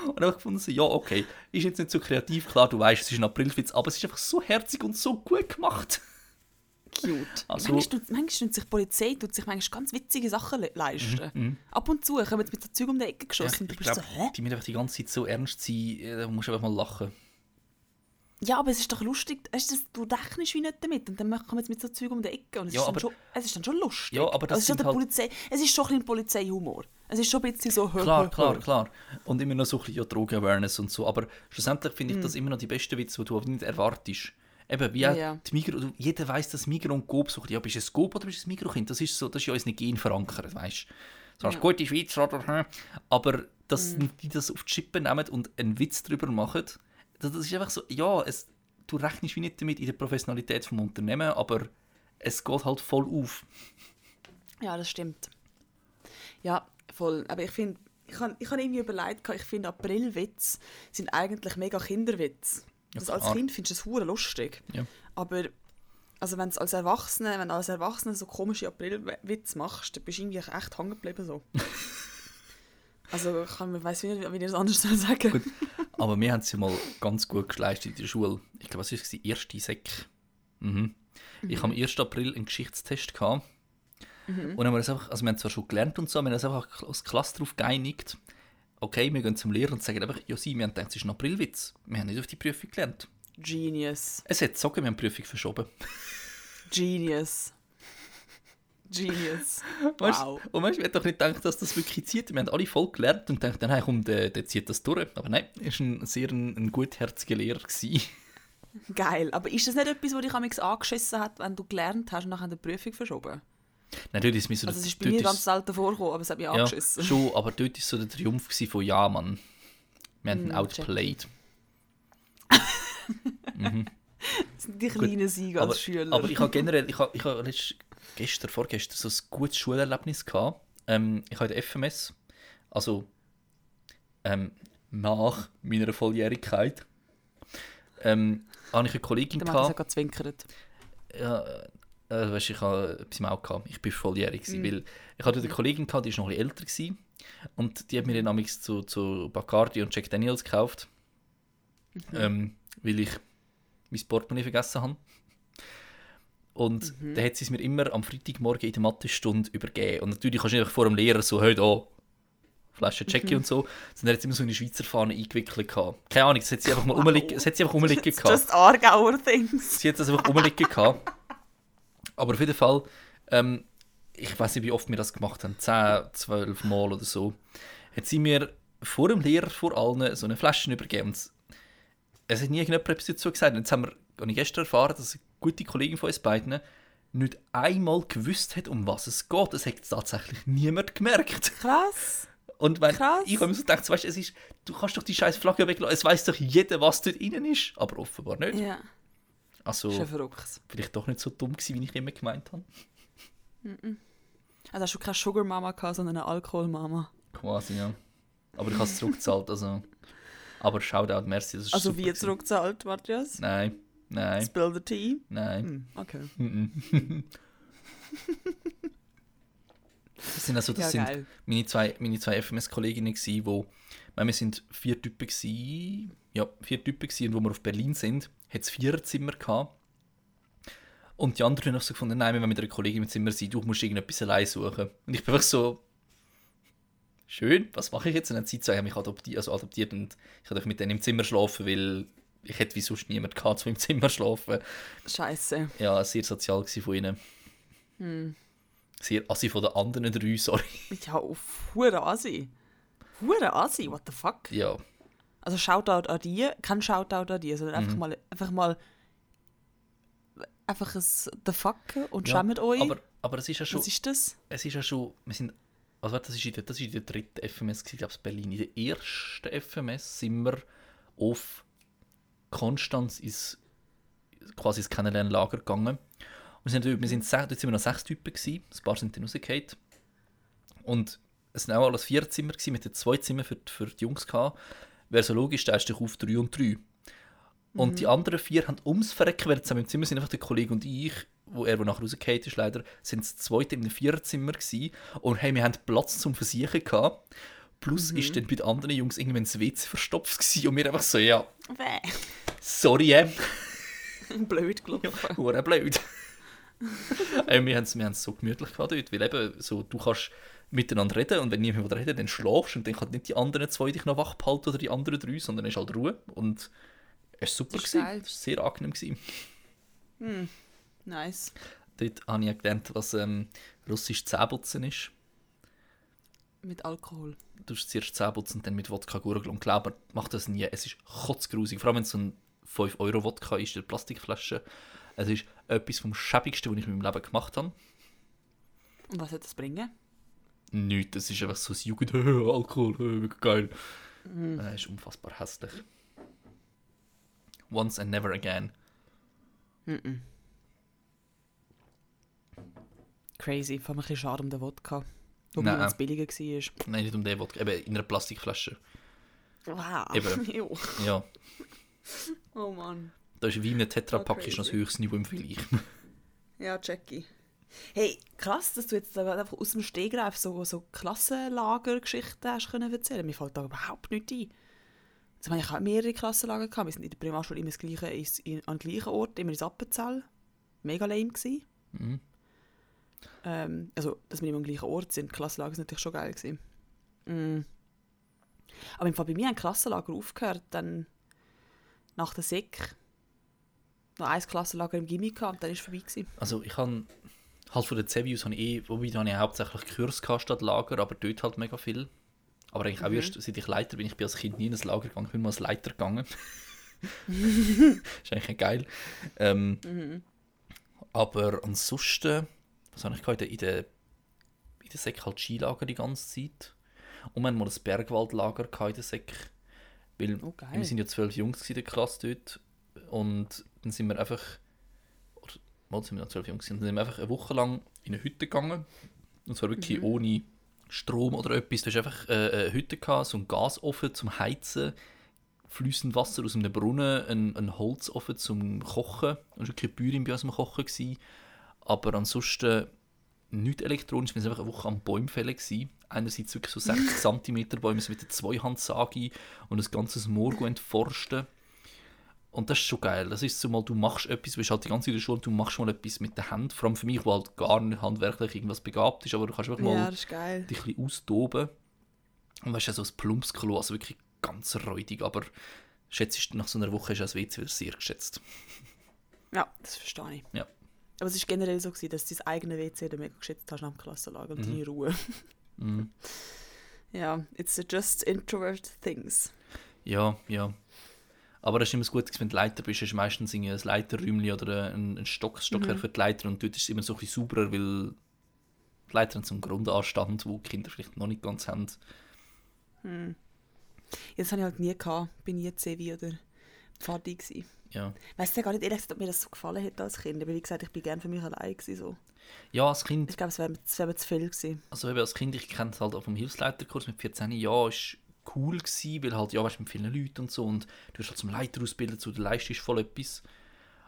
und dann habe ich gefunden, so, ja, okay, ist jetzt nicht so kreativ, klar, du weißt, es ist ein Aprilwitz, aber es ist einfach so herzig und so gut gemacht. Cute. Also- manchmal, manchmal tut sich die Polizei tut sich manchmal ganz witzige Sachen le leisten. Mhm, Ab und zu kommen jetzt mit so Zeug um die Ecke Ja, geschossen. und ich du bist glaube, so, die müssen einfach die ganze Zeit so ernst sein, äh, da musst du einfach mal lachen. Ja, aber es ist doch lustig. Weißt du, du rechnest wie nicht damit. Und dann kommen wir jetzt mit so Zeug um die Ecke. Und es, Ja, ist, dann aber- schon, es ist dann schon lustig. Ja, aber das also es, ist halt- Polizei, es ist schon ein bisschen Polizeihumor. Es ist schon ein bisschen so... Klar, klar, klar. Und immer noch so ein bisschen ja, Drogen-Awareness und so. Aber schlussendlich finde ich das immer noch die besten Witze, die du auch nicht erwartest. Eben, wie Mhm. Ja. die Migro, jeder weiß, dass Migro und Coop so, ja, bist du ein Coop oder bist du ein Migro-Kind? Das ist so, das ist ja in unseren Gen verankert, weißt du. Du sagst, Ja. gute Schweiz, oder, aber dass Mhm. die das auf die Schippe nehmen und einen Witz darüber machen, das, das ist einfach so, ja, es, du rechnest wie nicht damit in der Professionalität vom Unternehmen, aber es geht halt voll auf. Ja, das stimmt. Ja, voll. Aber ich finde, ich habe ich hab irgendwie überlegt, ich finde Aprilwitze sind eigentlich mega Kinderwitze. Ja, Das als. Kind findest du das hure lustig. Ja. Aber also wenn du als Erwachsene, wenn du als Erwachsene so komische Aprilwitze machst, dann bist du irgendwie echt hängen geblieben so. also ich kann, weiß nicht, wie ich das anders soll sagen Gut. Aber wir haben es ja mal ganz gut geleistet in der Schule. Ich glaube, was war es? Erste Sek. Mhm. Ich habe am 1. April einen Geschichtstest gehabt. Und dann haben wir, das einfach, also wir haben zwar schon gelernt und so, wir haben uns einfach als Klasse darauf geeinigt, okay, wir gehen zum Lehrer und sagen einfach, ja, sie, wir haben gedacht, es ist ein Aprilwitz. Wir haben nicht auf die Prüfung gelernt. Genius. Es hat gezogen, wir haben die Prüfung verschoben. Genius. Genius. Weißt, Wow. Und weißt, wir haben doch nicht gedacht, dass das wirklich zieht. Wir haben alle voll gelernt und dachten, nein, komm, der, der zieht das durch. Aber nein, er war ein sehr ein, ein gutherziger Lehrer. Gewesen. Geil. Aber ist das nicht etwas, was dich amigs angeschissen hat, wenn du gelernt hast und nachher die Prüfung verschoben? Nein, dort ist mir so Also es ist bei mir ganz selten vorgekommen, aber es hat mich Ja, angeschissen. schon, aber dort war so der Triumph von ja, Mann. Wir haben ihn Mm, outplayed. Das sind die kleinen Siege als Aber, Schüler. aber ich habe generell, ich habe, ich habe gestern, vorgestern so ein gutes Schulerlebnis gehabt. Ähm, ich habe der FMS, also ähm, nach meiner Volljährigkeit, ähm, habe ich eine Kollegin der gehabt. gerade zwinkert. Ja, äh, weißt, ich habe etwas im Auge gehabt. Ich bin volljährig. Mhm. Weil ich hatte eine Kollegin, gehabt, die ist noch ein bisschen älter. Gewesen, und die hat mir dann amigs zu, zu Bacardi und Jack Daniels gekauft. Mhm. Ähm, weil ich mein Portemonnaie vergessen habe. Und Mhm. dann hat sie es mir immer am Freitagmorgen in der Mathestunde übergeben. Und natürlich kannst du nicht vor dem Lehrer so, heute oh, Flasche Jackie Mhm. und so. Sondern hat sie immer so eine Schweizer Fahne eingewickelt. Gehabt. Keine Ahnung, das hat sie einfach mal Wow. rumliegen, das hat sie einfach rumliegen It's gehabt. just Aargauer things. Sie hat das einfach rumliegen gehabt. Aber auf jeden Fall, ähm, ich weiß nicht, wie oft wir das gemacht haben, 10, 12 Mal oder so, hat sie mir vor dem Lehrer, vor allen, so eine Flasche übergeben. Und es hat nie irgendjemand etwas dazu gesagt. Und jetzt haben wir, habe ich gestern erfahren, dass gute Kollegin von uns beiden nicht einmal gewusst hat, um was es geht. Es hat tatsächlich niemand gemerkt. Krass. Und wenn, Krass. ich habe mir so gedacht, weißt, es ist, du kannst doch die scheiß Flagge weglassen. Es weiß doch jeder, was dort innen ist. Aber offenbar nicht. Ja, Also, ist ja verrückt. vielleicht doch nicht so dumm gewesen, wie ich immer gemeint habe. Also hast du keine Sugar Mama gehabt, sondern eine Alkohol Mama. Quasi, ja. Aber ich habe es zurückgezahlt, also. Aber Shoutout, merci. Das ist Also wie gewesen. zurückgezahlt, Matthias? Nein, nein, Spill the tea. nein. Hm, okay. Das sind also, das Ja, sind meine zwei, meine zwei FMS-Kolleginnen weil wir sind vier Typen gsi, ja, vier Typen gsi, und wo wir auf Berlin sind, hat es vier Zimmer gehabt. Und die anderen haben so gefunden, nein, wenn wir mit einer Kollegin im Zimmer sind, du musst irgendetwas allein suchen. Und ich bin einfach so, schön, was mache ich jetzt? Und dann sie zwei haben mich adoptiert, also adoptiert und ich konnte mit denen im Zimmer schlafen, weil ich hätte wie sonst niemand gehabt, so im Zimmer schlafen. Scheiße. Ja, sehr sozial von ihnen. Hm. Sehr assi von den anderen drei, sorry. Ja, auf Hure Asi. Hure Asi, what the fuck? Ja, Also Shoutout an die, kein Shoutout an die, sondern Mhm. einfach mal, einfach mal, einfach ein The fuck und ja. schämt euch. Aber, aber es ist ja schon, Was ist das? es ist ja schon, wir sind also das ist in der, das ist in der dritten FMS, ich glaube Berlin. In der ersten FMS sind wir auf Konstanz ins quasi ins Kennenlernlager gegangen. Und wir sind, wir sind, dort sind wir noch sechs Typen gewesen, ein paar sind dann rausgefallen. Und es waren auch alles vier Zimmer gewesen, mit den zwei Zimmern für, die- für die Jungs gehabt. Wäre so logisch, teilst dich auf drei und drei. Und die anderen vier haben ums Verrecken, sie zusammen im Zimmer sind, einfach der Kollege und ich, wo er, der nachher rausgefallen ist, leider, sind das zweite in einem Viererzimmer gewesen. Und hey, wir hatten Platz zum Versichern gehabt. Plus ist dann bei den anderen Jungs irgendwann das WC verstopft gewesen und wir einfach so, ja, Bäh. Sorry, äh, Blöd gelaufen. hure blöd. äh, wir haben es wir haben's so gemütlich gehabt dort, weil eben so, du kannst miteinander reden und wenn niemand reden dann schlafst und dann kann nicht die anderen zwei dich noch wach behalten oder die anderen drei, sondern es ist halt Ruhe und es war super. Das gewesen. geil. Es war sehr angenehm. Gewesen. Nice. Dort habe ich ja gelernt, was ähm, russisch Zähneputzen ist. Mit Alkohol. Du hast zuerst Zähneputzen und dann mit Wodka gurgeln und glauben, mach das nie. Es ist kotzgrusig. Vor allem, wenn es so ein 5-Euro-Wodka ist, in der Plastikflasche. Es ist etwas vom Schäbigsten, was ich in meinem Leben gemacht habe. Und was soll das bringen? Nichts, das ist einfach so ein Jugend, Alkohol, äh, geil. Äh, ist unfassbar hässlich. Once and never again. Crazy. Vor allem ein bisschen schade um den Wodka. Wobei es billiger war. Nein, nicht um den Wodka, eben in einer Plastikflasche. Wow. Eben. Ja, Oh Mann. da ist wie in einem Tetrapack ist noch das höchste Niveau im Vergleich. Ja, Jackie. Hey, krass, dass du jetzt einfach aus dem Stegreif so, so Klassenlagergeschichten hast können erzählen. Mir fällt da überhaupt nichts ein. Habe ich auch mehrere Klassenlager gehabt. Wir sind in der Primarschule immer das gleiche, in, an gleichen Ort, immer ins Appenzell. Mega lame gewesen. Mhm. Ähm, also, dass wir immer am gleichen Ort sind. Klassenlager ist natürlich schon geil gewesen. Mm. Aber im Fall bei mir haben Klassenlager aufgehört, dann nach der Sek noch ein Klassenlager im Gimmi gehabt und dann war es vorbei. Gewesen. Also ich habe halt von den Zebius habe ich eh, wobei da habe ich hauptsächlich Kurs statt Lager, aber dort halt mega viel. Aber eigentlich auch erst, seit ich Leiter bin, ich bin als Kind nie in ein Lager gegangen, ich bin mal als Leiter gegangen. ist eigentlich geil. Ähm, Aber ansonsten, was habe ich gehabt? In der, in der Sek halt Skilager die ganze Zeit. Und wir hatten mal ein Bergwaldlager in der Sek. Weil Oh, wir sind ja zwölf Jungs in der Klasse dort. Und dann sind wir einfach, oder mal sind wir noch zwölf Jungs, dann sind wir einfach eine Woche lang in eine Hütte gegangen. Und zwar wirklich ohne Strom oder etwas. Du hast einfach äh, eine Hütte gehabt, so einen Gasofen zum Heizen, fließend Wasser aus einem Brunnen, ein, ein Holzofen zum Kochen. Da war wirklich Bäuerin bei uns am Kochen. Gewesen. Aber ansonsten nichts elektronisch. Wir waren einfach eine Woche am Bäumen fällen. Einerseits wirklich so 60 cm Bäume mit der Zweihandsage und ein ganzes Moor entforsten. Und das ist schon geil. Das ist so mal, du machst etwas, du bist halt die ganze Zeit in der Schule, du machst mal etwas mit der Hand. Vor allem für mich, der halt gar nicht handwerklich irgendwas begabt ist, aber du kannst einfach mal Ja, das ist geil. dich ein bisschen austoben. Und weißt du, so ein Plumpsklo, also wirklich ganz räudig, aber schätzt nach so einer Woche ist das WC wieder sehr geschätzt. Ja, das verstehe ich. Ja. Aber es war generell so, gewesen, dass du dein eigenes WC dann mega geschätzt hast nach dem Klassenlager und Mhm. deine Ruhe. Mhm. Ja, it's just introvert things. Ja, ja. Aber es ist immer das Gute, wenn du Leiter bist, du meistens ein Leiterräumchen oder ein, ein Stock, Stockwerk für die Leiter und dort ist es immer so ein bisschen sauberer, weil die Leiter haben so einen Grundanstand, wo die Kinder vielleicht noch nicht ganz haben. Ja, Das habe ich halt nie gehabt. Bin nie Zevi oder Pfadi gewesen. Ja. Weißt du gar nicht ehrlich gesagt, ob mir das so gefallen hätte als Kind. Aber wie gesagt, ich bin gerne für mich allein gewesen, so. ja, als Kind Ich glaube, es wäre wär mir zu viel gewesen. also eben als Kind, ich kenne es halt auch vom Hilfsleiterkurs mit 14 Jahren, ist cool gewesen, weil halt, ja, weißt du, mit vielen Leuten und so und du hast halt zum Leiter ausbilden, so, du leistest voll etwas.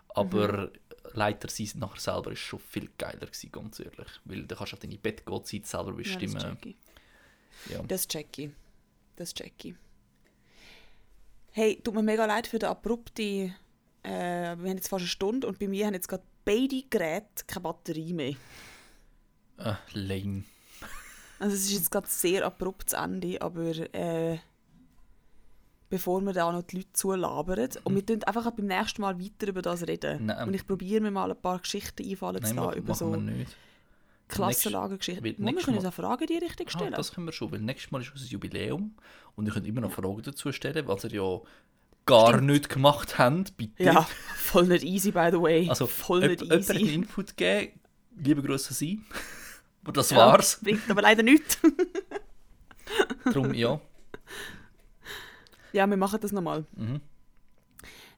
Aber Leiter sein nachher selber ist schon viel geiler gewesen, ganz ehrlich. Weil du kannst halt deine Bettgehzeit selber Ja, bestimmen. das Ja. Das check ich. Das check ich. Hey, tut mir mega leid für den abrupte. Äh, wir haben jetzt fast eine Stunde und bei mir haben jetzt gerade beide Geräte keine Batterie mehr. Äh, lame. Also es ist jetzt gerade sehr abrupt zu Ende, aber äh, bevor wir da noch die Leute zulabern und wir tun einfach beim nächsten Mal weiter über das reden. Nein. Und ich probiere mir mal ein paar Geschichten einfallen Nein, zu lassen über machen so wir nicht. Wo wir können uns auch Fragen in die Richtung Ah, stellen. das können wir schon, weil nächstes Mal ist unser Jubiläum und ihr könnt immer noch Fragen dazu stellen, was ihr ja gar Stimmt. nicht gemacht habt, bitte. ja, voll nicht easy, by the way. Also, voll nicht jemand einen easy. Input geben, liebe Grüße Sie. Und das Ja, war's. Bringt aber leider nichts. Darum, ja. ja, wir machen das nochmal. Mhm.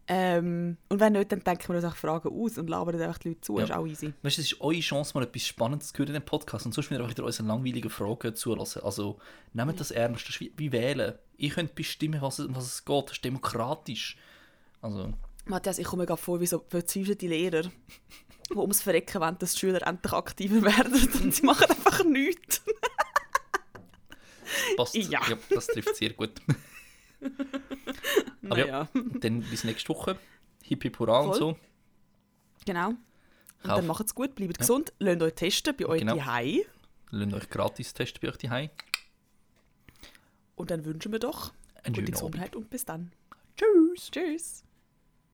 Ähm, und wenn nicht, dann denken wir uns auch Fragen aus und labern einfach die Leute zu. Ja. Ist auch easy. Weißt du, es ist eure Chance, mal etwas Spannendes zu hören in dem Podcast und sonst wieder wieder unsere langweiligen Fragen zulassen. Also, nehmt das ernst. Das ist wie, wie wählen. Ihr könnt bestimmen, was, es- was es geht. Das ist demokratisch. Also, Matthias, ich komme mir gerade vor wie so verzweifelte Lehrer, die ums Verrecken wollen, dass die Schüler endlich aktiver werden. Und sie machen einfach nichts. passt. Ja. das trifft sehr gut. Aber ja. Naja, Dann bis nächste Woche. Hip Hip Hurra und so. genau. Und Kauf. dann macht's gut, bleibt Ja. gesund, lasst euch testen bei euch Genau. daheim Lasst euch gratis testen bei euch daheim. Und dann wünschen wir doch Einen gute schönen Abend. Gesundheit und bis dann. Tschüss. Tschüss.